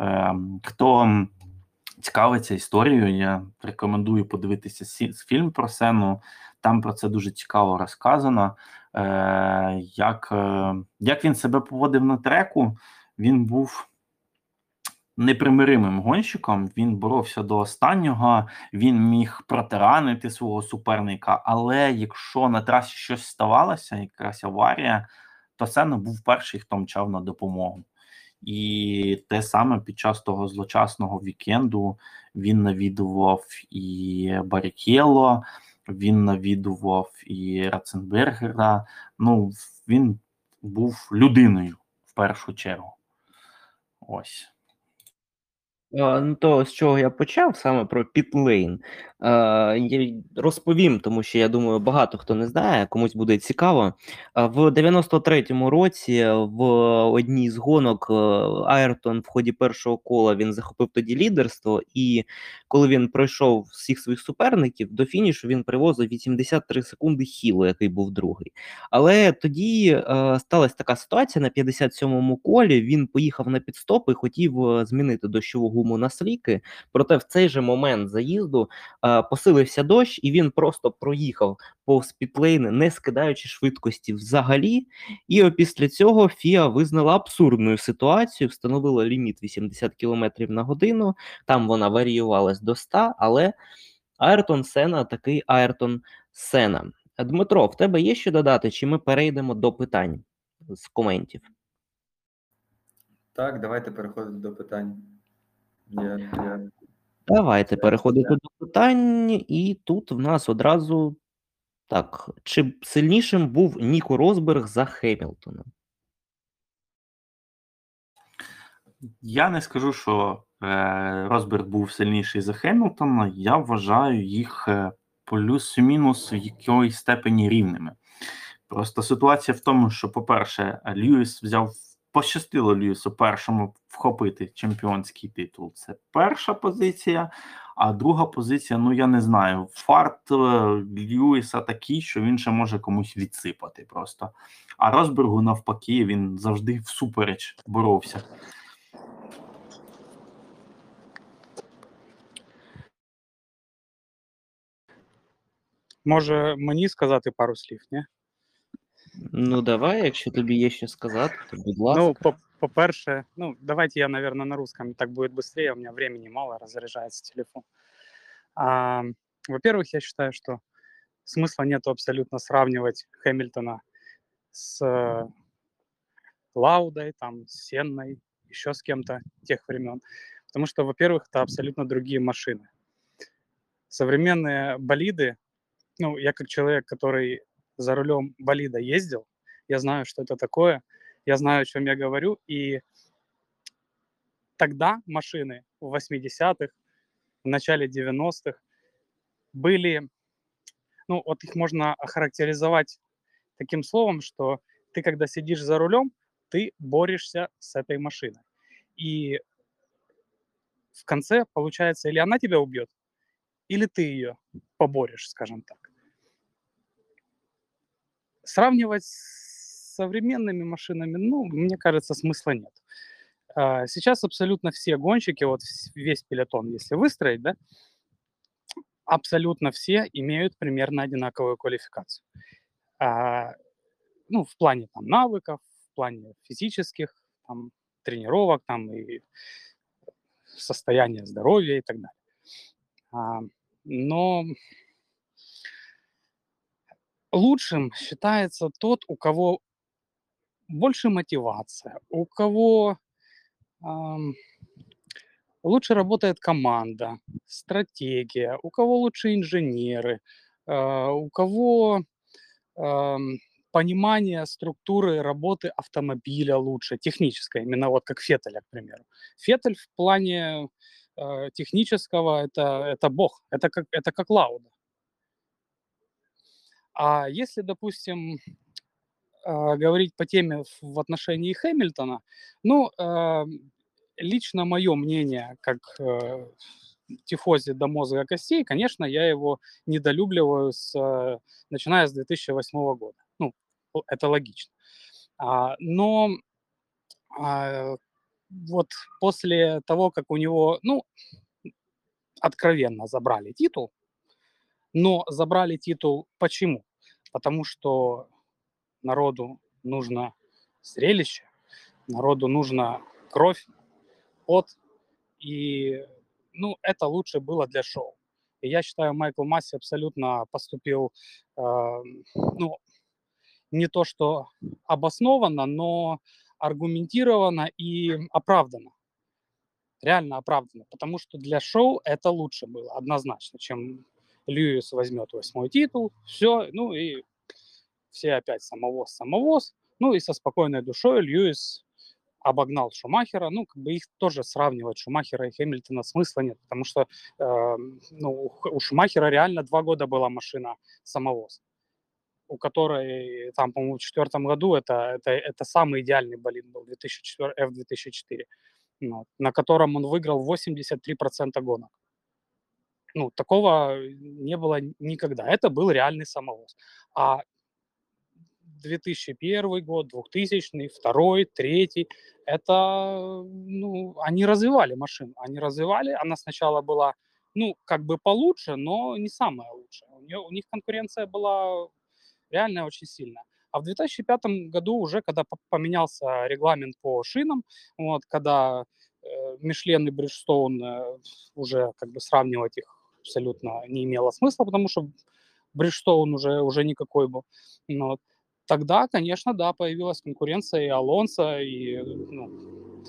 Е, хто цікавиться історією, я рекомендую подивитися фільм про Сену. Там про це дуже цікаво розказано. Е, як, е, як він себе поводив на треку, він був непримиримим гонщиком. Він боровся до останнього, він міг протиранити свого суперника. Але якщо на трасі щось ставалося, якась аварія, то Сена був перший, хто мчав на допомогу. І те саме під час того злочасного вікенду він навідував і Барікєло, він навідував і Раценбергера. Ну, він був людиною в першу чергу. Ось. Ну, то з чого я почав саме про Пітлейн. Е, розповім, тому що я думаю, багато хто не знає, комусь буде цікаво. В 93-му році в одній з гонок е, Айртон в ході першого кола він захопив тоді лідерство, і коли він пройшов всіх своїх суперників, до фінішу він привозив 83 секунди хілу, який був другий. Але тоді е, сталася така ситуація на 57-му колі. Він поїхав на підстоп і хотів е, змінити дощову гуму на сліки. Проте в цей же момент заїзду е, посилився дощ, і він просто проїхав повз пітлейни, не скидаючи швидкості взагалі. І опісля цього ФІА визнала абсурдною ситуацію, встановила ліміт 80 км на годину. Там вона варіювалась до 100, але Айртон Сена такий Айртон Сена. Дмитро, в тебе є що додати, чи ми перейдемо до питань з коментів? Так, давайте переходити до питань. Давайте Так, переходити так. до питань, і тут в нас одразу так: чи сильнішим був Ніко Розберг за Хемілтона? Я не скажу, що е, Росберг був сильніший за Хемілтона. Я вважаю їх е, плюс-мінус в якоїсь степені рівними. Просто ситуація в тому, що, по-перше, Льюіс взяв, пощастило Льюісу першому вхопити чемпіонський титул. Це перша позиція. А друга позиція, ну я не знаю, фарт е, Льюіса такий, що він ще може комусь відсипати просто. А Росбергу навпаки, він завжди всупереч боровся. Може мені сказати пару слів, ні? Ну, давай, якщо тобі є що сказати, то будь ласка. Ну, по- по-перше, ну, давайте я, наверное, на русском, так будет быстрее, у меня времени мало, разряжается телефон. А, во-первых, я считаю, что смысла нету абсолютно сравнивать Хэмилтона с э, Лаудой, там, с Сенной, еще с кем-то тех времен. Потому что, во-первых, это абсолютно другие машины. Современные болиды, ну, я как человек, который за рулем болида ездил, я знаю, что это такое, я знаю, о чем я говорю, и тогда машины в 80-х, в начале 90-х были, ну, вот их можно охарактеризовать таким словом, что ты, когда сидишь за рулем, ты борешься с этой машиной. И в конце, получается, или она тебя убьет, или ты ее поборешь, скажем так. Сравнивать с современными машинами, ну, мне кажется, смысла нет. А, Сейчас абсолютно все гонщики, вот весь пелотон, если выстроить, да, абсолютно все имеют примерно одинаковую квалификацию. А, ну, в плане там навыков, в плане физических там, тренировок там и состояния здоровья и так далее. А, но лучшим считается тот, у кого больше мотивация, у кого ам, лучше работает команда, стратегия, у кого лучше инженеры, а, у кого ам, понимание структуры работы автомобиля лучше, техническое, именно вот как Феттеля, к примеру. Феттель в плане э, технического это, это бог, это как, это как Лауда. А если, допустим, э, говорить по теме в отношении Хэмилтона, ну, э, лично мое мнение, как э, тифози до мозга костей, конечно, я его недолюбливаю с, э, начиная с 2008 года. Ну, это логично. А, но а, вот после того, как у него, ну, откровенно забрали титул, но забрали титул почему? Потому что народу нужно зрелище, народу нужна кровь, пот, и, ну, это лучше было для шоу. И я считаю, Майкл Масси абсолютно поступил, э, ну, не то что обоснованно, но аргументированно и оправданно. Реально оправданно, потому что для шоу это лучше было однозначно, чем Льюис возьмет восьмой титул, все, ну и все опять самовоз, самовоз, ну и со спокойной душой Льюис обогнал Шумахера, ну, как бы их тоже сравнивать, Шумахера и Хэмилтона, смысла нет, потому что, э, ну, у Шумахера реально два года была машина самовоз, у которой, там, по-моему, в четвертом году это, это, это самый идеальный болид был, 2004, F2004, ну, на котором он выиграл 83% гонок. Ну, такого не было никогда. Это был реальный самовоз. А 2001 год, 2000, второй, третий, это, ну, они развивали машину, они развивали, она сначала была, ну, как бы получше, но не самая лучшая. У, нее, у них конкуренция была реально очень сильная. А в 2005 году уже, когда по- поменялся регламент по шинам, вот, когда э, Мишлен и Бриджстоун э, уже как бы сравнивать их абсолютно не имело смысла, потому что Бриджстоун уже, уже никакой был. Ну, вот. Тогда, конечно, да, появилась конкуренция и Алонса, и ну,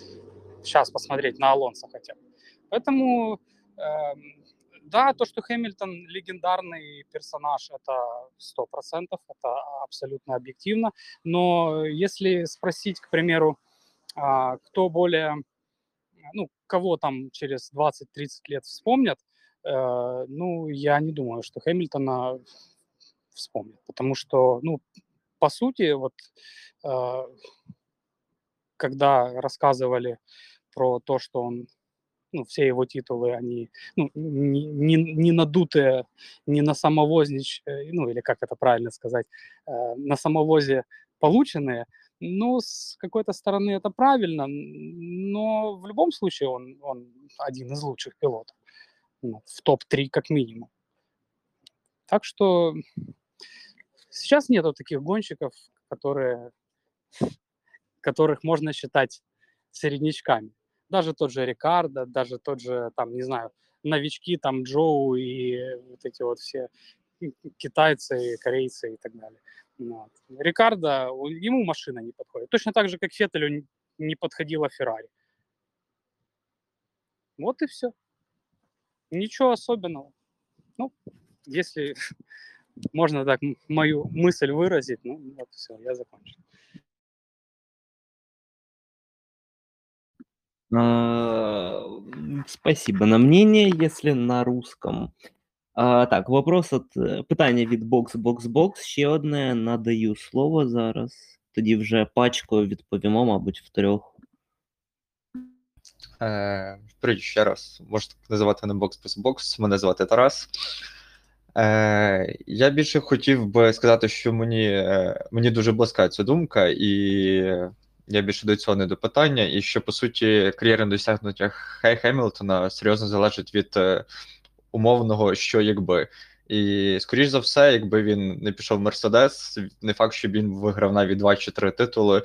сейчас посмотреть на Алонса хотя бы. Поэтому, эм, да, то, что Хэмилтон легендарный персонаж, это 100%, это абсолютно объективно. Но если спросить, к примеру, а, кто более, ну, кого там через 20-30 лет вспомнят, э, ну, я не думаю, что Хэмилтона вспомнят, потому что, ну, по сути, вот э, когда рассказывали про то, что он, ну, все его титулы, они ну, не, не, не надутые, не на самовознич, э, ну, или как это правильно сказать, э, на самовозе полученные, ну, с какой-то стороны это правильно, но в любом случае он, он один из лучших пилотов, ну, в топ-3 как минимум. Так что сейчас нету таких гонщиков, которые, которых можно считать середнячками. Даже тот же Рикардо, даже тот же, там, не знаю, новички, там, Джоу и вот эти вот все китайцы, корейцы и так далее. Вот. Рикардо, ему машина не подходит. Точно так же, как Феттелю не подходила Феррари. Вот и все. Ничего особенного. Ну, если можно так м- мою мысль выразить, ну вот все, я закончил. А, м, Спасибо на мнение, если на русском. А, так, вопрос от е, питання від Бокс Бокс Бокс. Ще одне надаю слово зараз. Тоді вже пачкою відповімо, мабуть, в трьох. Е, Привіт ще раз. Можете називати не бокс плюс бокс. Мене звати Тарас. Е, я більше хотів би сказати, що мені, е, мені дуже близька ця думка, і я більше до цього не до питання. І що по суті кар'єрне досягнуття Хей Хемілтона серйозно залежить від е, умовного що якби. І скоріш за все, якби він не пішов в Мерседес, не факт, що він виграв навіть два чи три титули.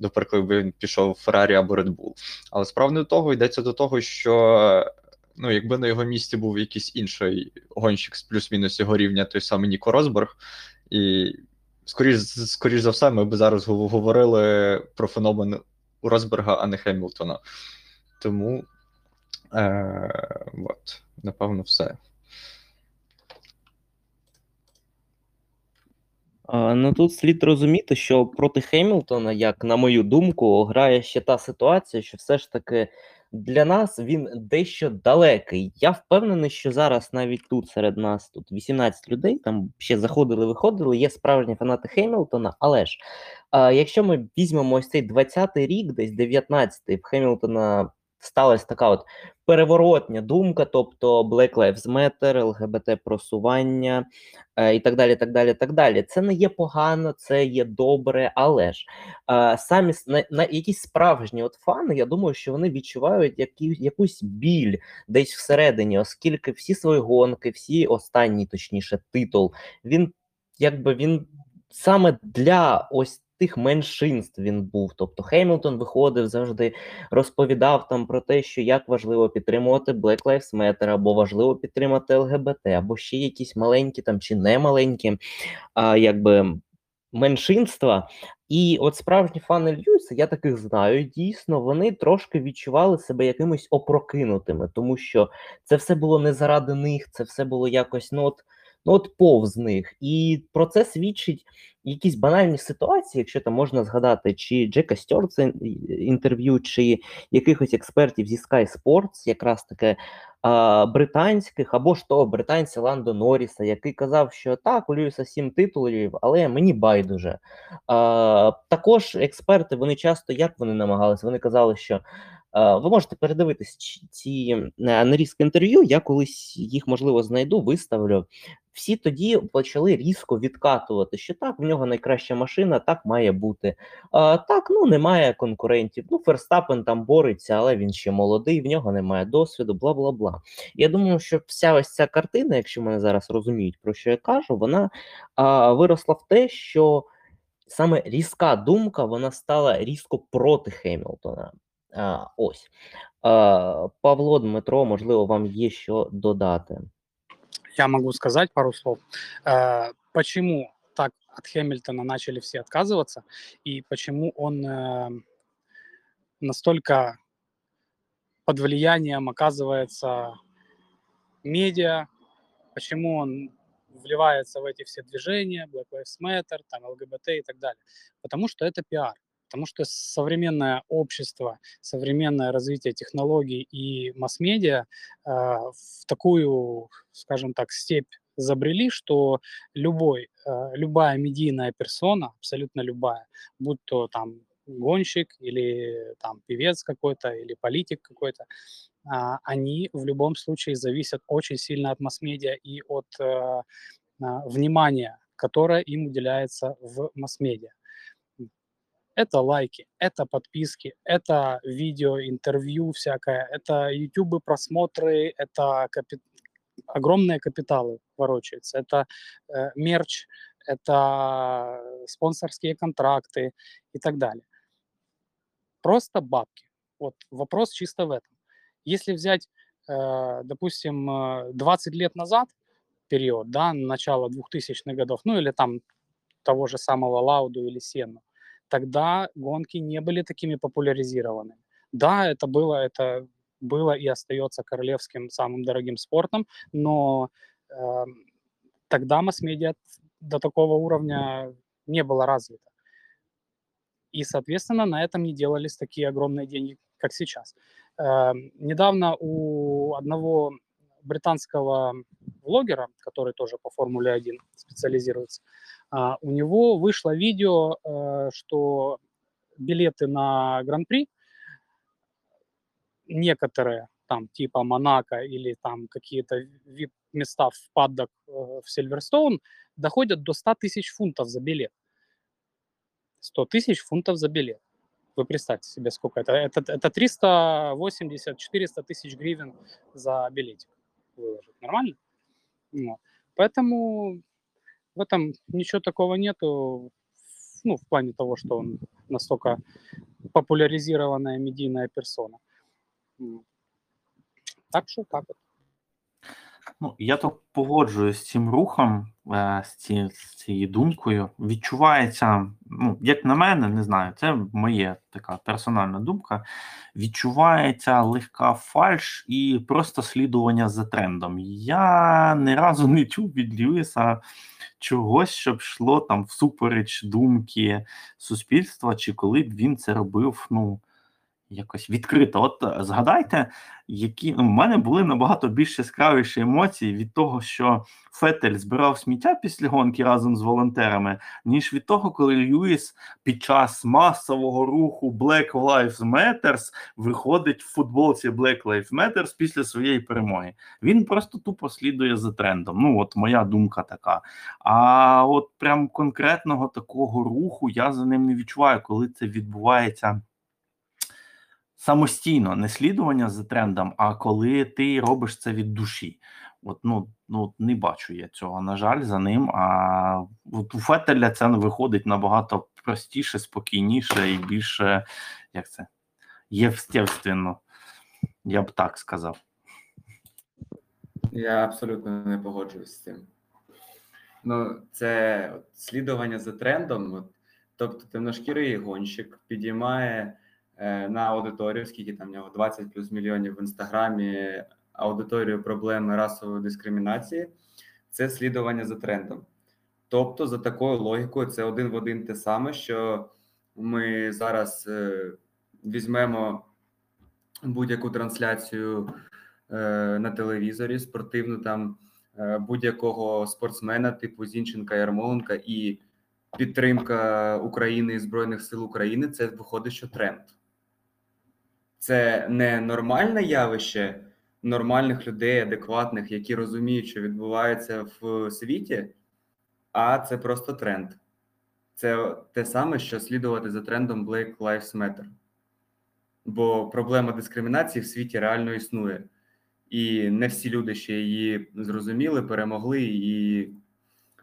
До прикладу, він пішов в Феррарі або Red Bull. Але справа не до того йдеться до того, що ну, якби на його місці був якийсь інший гонщик з плюс-мінус його рівня, той самий Ніко Росберг, і скоріш, скоріш за все, ми б зараз говорили про феномен у Росберга, а не Хемілтона. Тому е, от, напевно, все. Ну тут слід розуміти, що проти Хемілтона, як на мою думку, грає ще та ситуація, що все ж таки для нас він дещо далекий. Я впевнений, що зараз навіть тут серед нас тут 18 людей, там ще заходили, виходили, є справжні фанати Хемілтона, але ж а, якщо ми візьмемо ось цей 20-й рік, десь 19-й, в Хемілтона сталася така от переворотня думка, тобто Black Lives Matter, ЛГБТ просування е, і так далі. так далі, так далі. Це не є погано, це є добре, але ж е, самі на, на якісь справжні от фани, я думаю, що вони відчувають які, якусь біль десь всередині, оскільки всі свої гонки, всі останній, точніше, титул, він якби він саме для ось тих меншинств він був. Тобто Хеймлтон виходив завжди, розповідав там про те, що як важливо підтримувати Black Lives Matter, або важливо підтримати ЛГБТ, або ще якісь маленькі там чи не маленькі, а, якби меншинства. І от справжні фани Льюіса, я таких знаю, дійсно, вони трошки відчували себе якимись опрокинутими, тому що це все було не заради них, це все було якось ну от, ну от повз них. І про це свідчить якісь банальні ситуації, якщо там можна згадати, чи Джека Стюарта інтерв'ю, чи якихось експертів зі Sky Sports, якраз таке британських, або ж того британця Ландо Норріса, який казав, що так, у Льюіса сім титулів, але мені байдуже. А, також експерти, вони часто як вони намагалися? Вони казали, що ви можете передивитись ці е, нарізки інтерв'ю. Я колись їх можливо знайду, виставлю. Всі тоді почали різко відкатувати, що так, в нього найкраща машина, так має бути. А, так, ну немає конкурентів. Ну, Ферстапен там бореться, але він ще молодий, в нього немає досвіду, бла бла бла. Я думаю, що вся ось ця картина, якщо мене зараз розуміють, про що я кажу, вона а, виросла в те, що саме різка думка вона стала різко проти Хемілтона. А, ось. А, Павло Дмитро, можливо, вам є що додати. Я могу сказать пару слов. Э, Почему так от Хэмилтона начали все отказываться, и почему он э, настолько под влиянием оказывается медиа, почему он вливается в эти все движения, Black Lives Matter, там, ЛГБТ и так далее. Потому что это пиар. Потому что современное общество, современное развитие технологий и масс-медиа э, в такую, скажем так, степь забрели, что любой, э, любая медийная персона, абсолютно любая, будь то там гонщик или там певец какой-то или политик какой-то, а, они в любом случае зависят очень сильно от масс-медиа и от э, а, внимания, которое им уделяется в масс-медиа. Это лайки, это подписки, это видео, интервью всякое, это YouTube просмотры, это капи- огромные капиталы ворочаются, это э, мерч, это спонсорские контракты и так далее. Просто бабки. Вот вопрос чисто в этом. Если взять, э, допустим, э, 20 лет назад период, да, начало 2000-х годов, ну или там того же самого Лауду или Сену, тогда гонки не были такими популяризированными. Да, это было, это было и остается королевским самым дорогим спортом, но э, тогда масс-медиа до такого уровня не было развито. И, соответственно, на этом не делались такие огромные деньги, как сейчас. Э, недавно у одного британского блогера, который тоже по Формуле 1 специализируется, а, у него вышло видео, э, что билеты на Гран-при некоторые, там типа Монако или там какие-то VIP-места в паддок э, в Сильверстоун доходят до 100 тысяч фунтов за билет. 100 тысяч фунтов за билет. Вы представьте себе, сколько это. Это, это 380-400 тысяч гривен за билетик выложить. Нормально? Вот. Поэтому в этом ничего такого нету, ну, в плане того, что он настолько популяризированная медийная персона. Так що так от. Ну, я то погоджуюсь з цим рухом, е, з, ці, з цією думкою. Відчувається, ну, як на мене, не знаю, це моя така персональна думка. Відчувається легка фальш і просто слідування за трендом. Я ні разу не чув від Льюіса чогось, щоб йшло там всупереч думки суспільства, чи коли б він це робив, ну. Якось відкрито. От е, згадайте, які ну, в мене були набагато більш яскравіші емоції від того, що Фетель збирав сміття після гонки разом з волонтерами, ніж від того, коли Льюіс під час масового руху Black Lives Matters виходить в футболці Black Lives Matters після своєї перемоги. Він просто тупо слідує за трендом. Ну, от моя думка така. А от прям конкретного такого руху я за ним не відчуваю, коли це відбувається самостійно, не слідування за трендом, а коли ти робиш це від душі. От ну, ну не бачу я цього, на жаль, за ним. А от у Фетеля це виходить набагато простіше, спокійніше і більше, як це, євстєвственно. Я б так сказав. Я абсолютно не погоджуюсь з цим. Ну, це от слідування за трендом. От, тобто, темношкірий гонщик підіймає на аудиторію, скільки там в нього 20 плюс мільйонів в інстаграмі аудиторію проблеми расової дискримінації. Це слідування за трендом. Тобто, за такою логікою, це один в один те саме, що ми зараз е, візьмемо будь-яку трансляцію е, на телевізорі, спортивну там е, будь-якого спортсмена, типу Зінченка Ярмоленка, і підтримка України і Збройних сил України це виходить, що тренд. Це не нормальне явище нормальних людей, адекватних, які розуміють, що відбувається в світі, а це просто тренд. Це те саме, що слідувати за трендом Black Lives Matter. Бо проблема дискримінації в світі реально існує. І не всі люди ще її зрозуміли, перемогли і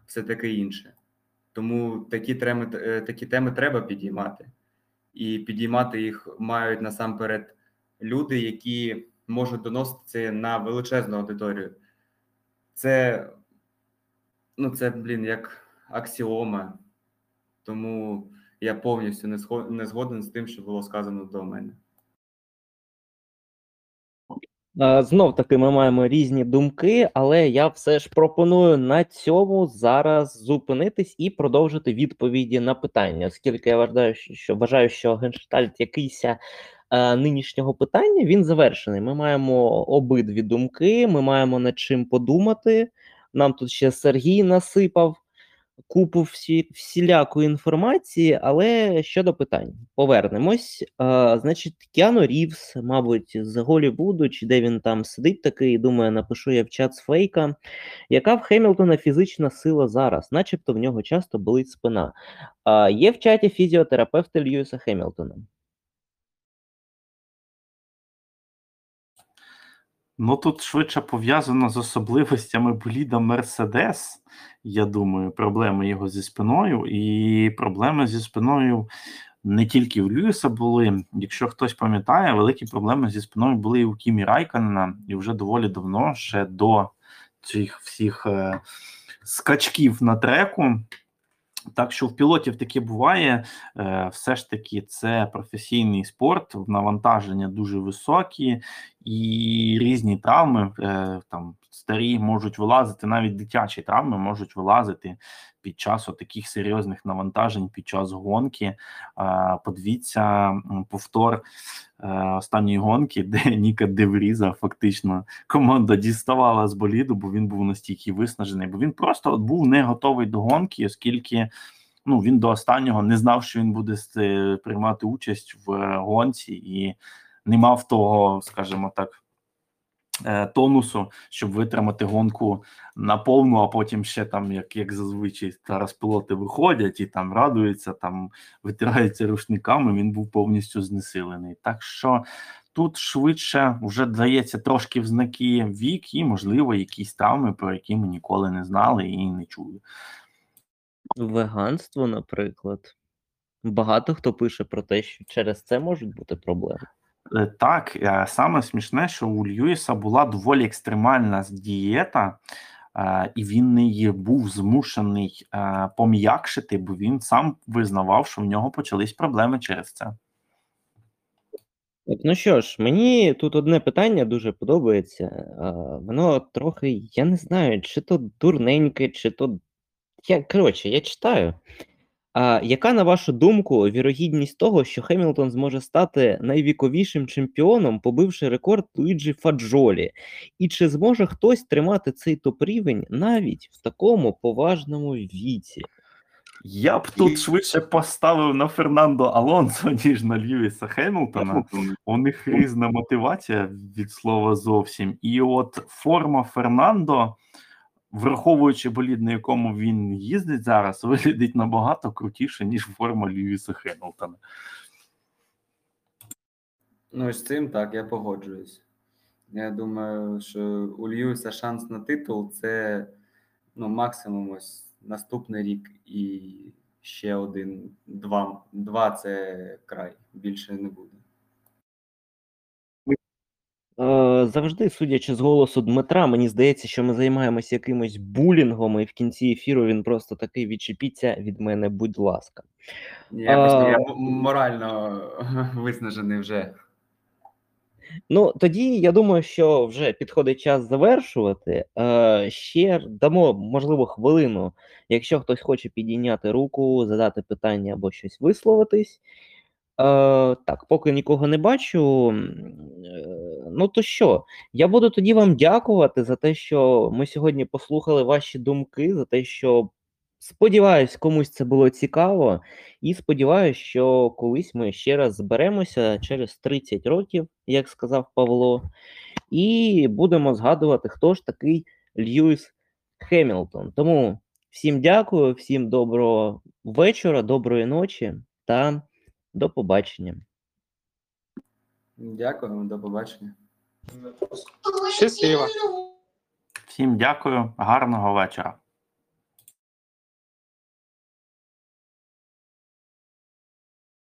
все таке інше. Тому такі теми, е, такі теми треба підіймати. І підіймати їх мають насамперед люди, які можуть доносити на величезну аудиторію. Це, ну, це, блін, як аксіома. Тому я повністю не згоден з тим, що було сказано до мене. Знов таки ми маємо різні думки, але я все ж пропоную на цьому зараз зупинитись і продовжити відповіді на питання, оскільки я вважаю, що вважаю, що генштальт якийсь е, нинішнього питання він завершений. Ми маємо обидві думки, ми маємо над чим подумати. Нам тут ще Сергій насипав купу всі, всілякої інформації, але щодо питань, повернемось. А, значить, Кіану Рівс, мабуть, з Голлівуду, чи де він там сидить такий, думає, напишу я в чат з фейка. Яка в Хемілтона фізична сила зараз? Начебто в нього часто болить спина. А, є в чаті фізіотерапевти Льюіса Хемілтона. Ну тут швидше пов'язано з особливостями боліда Мерседес. Я думаю, проблеми його зі спиною, і проблеми зі спиною не тільки в Льюіса були. Якщо хтось пам'ятає, великі проблеми зі спиною були і у Кімі Райканена, і вже доволі давно, ще до цих всіх е, скачків на треку. Так що в пілотів таке буває, е, все ж таки, це професійний спорт, навантаження дуже високі, і різні травми е, там старі можуть вилазити, навіть дитячі травми можуть вилазити під час таких серйозних навантажень, під час гонки. Подивіться повтор е, останньої гонки, де Ніка Девріза фактично команда діставала з боліду, бо він був настільки виснажений, бо він просто був не готовий до гонки, оскільки. Ну, він до останнього не знав, що він буде приймати участь в е, гонці, і не мав того, скажімо так, тонусу, щоб витримати гонку на повну, а потім ще там, як як зазвичай, зараз пілоти виходять і там радуються, там витираються рушниками. Він був повністю знесилений. Так що тут швидше вже дається трошки в знаки вік, і, можливо, якісь травми, про які ми ніколи не знали і не чули. Веганство, наприклад. Багато хто пише про те, що через це можуть бути проблеми. Е, Так, е, саме смішне, що у Льюіса була доволі екстремальна дієта, е, і він не був змушений пом'якшити, бо він сам визнавав, що в нього почались проблеми через це. Ну що ж, мені тут одне питання дуже подобається. Воно трохи, я не знаю, чи то дурненьке, чи то. Я, коротше, я читаю. А яка, на вашу думку, вірогідність того, що Хемілтон зможе стати найвіковішим чемпіоном, побивши рекорд Луїджі Фаджолі? І чи зможе хтось тримати цей топ-рівень навіть в такому поважному віці? Я б тут швидше поставив на Фернандо Алонсо, ніж на Льюіса Хемілтона. У них різна мотивація від слова зовсім. І от форма Фернандо, враховуючи болід, на якому він їздить зараз, виглядить набагато крутіше, ніж форма Льюіса Хемілтона. Ну, з цим так, я погоджуюсь. Я думаю, що у Льюіса шанс на титул це ну, максимум ось наступний рік і ще один, два. Два це край, більше не буде. Е, завжди, судячи з голосу Дмитра, мені здається, що ми займаємося якимось булінгом, і в кінці ефіру він просто такий відчепіться від мене, будь ласка. Якось А, я морально виснажений вже. Ну, тоді я думаю, що вже підходить час завершувати. Е, ще дамо, можливо, хвилину, якщо хтось хоче підійняти руку, задати питання або щось висловитись. Е, так, поки нікого не бачу. е, Ну то що, я буду тоді вам дякувати за те, що ми сьогодні послухали ваші думки, за те, що сподіваюсь, комусь це було цікаво, і сподіваюся, що колись ми ще раз зберемося через 30 років, як сказав Павло, і будемо згадувати, хто ж такий Льюіс Хемілтон. Тому всім дякую, всім доброго вечора, доброї ночі та до побачення. Дякую, до побачення. Щасливо. Всім дякую, гарного вечора.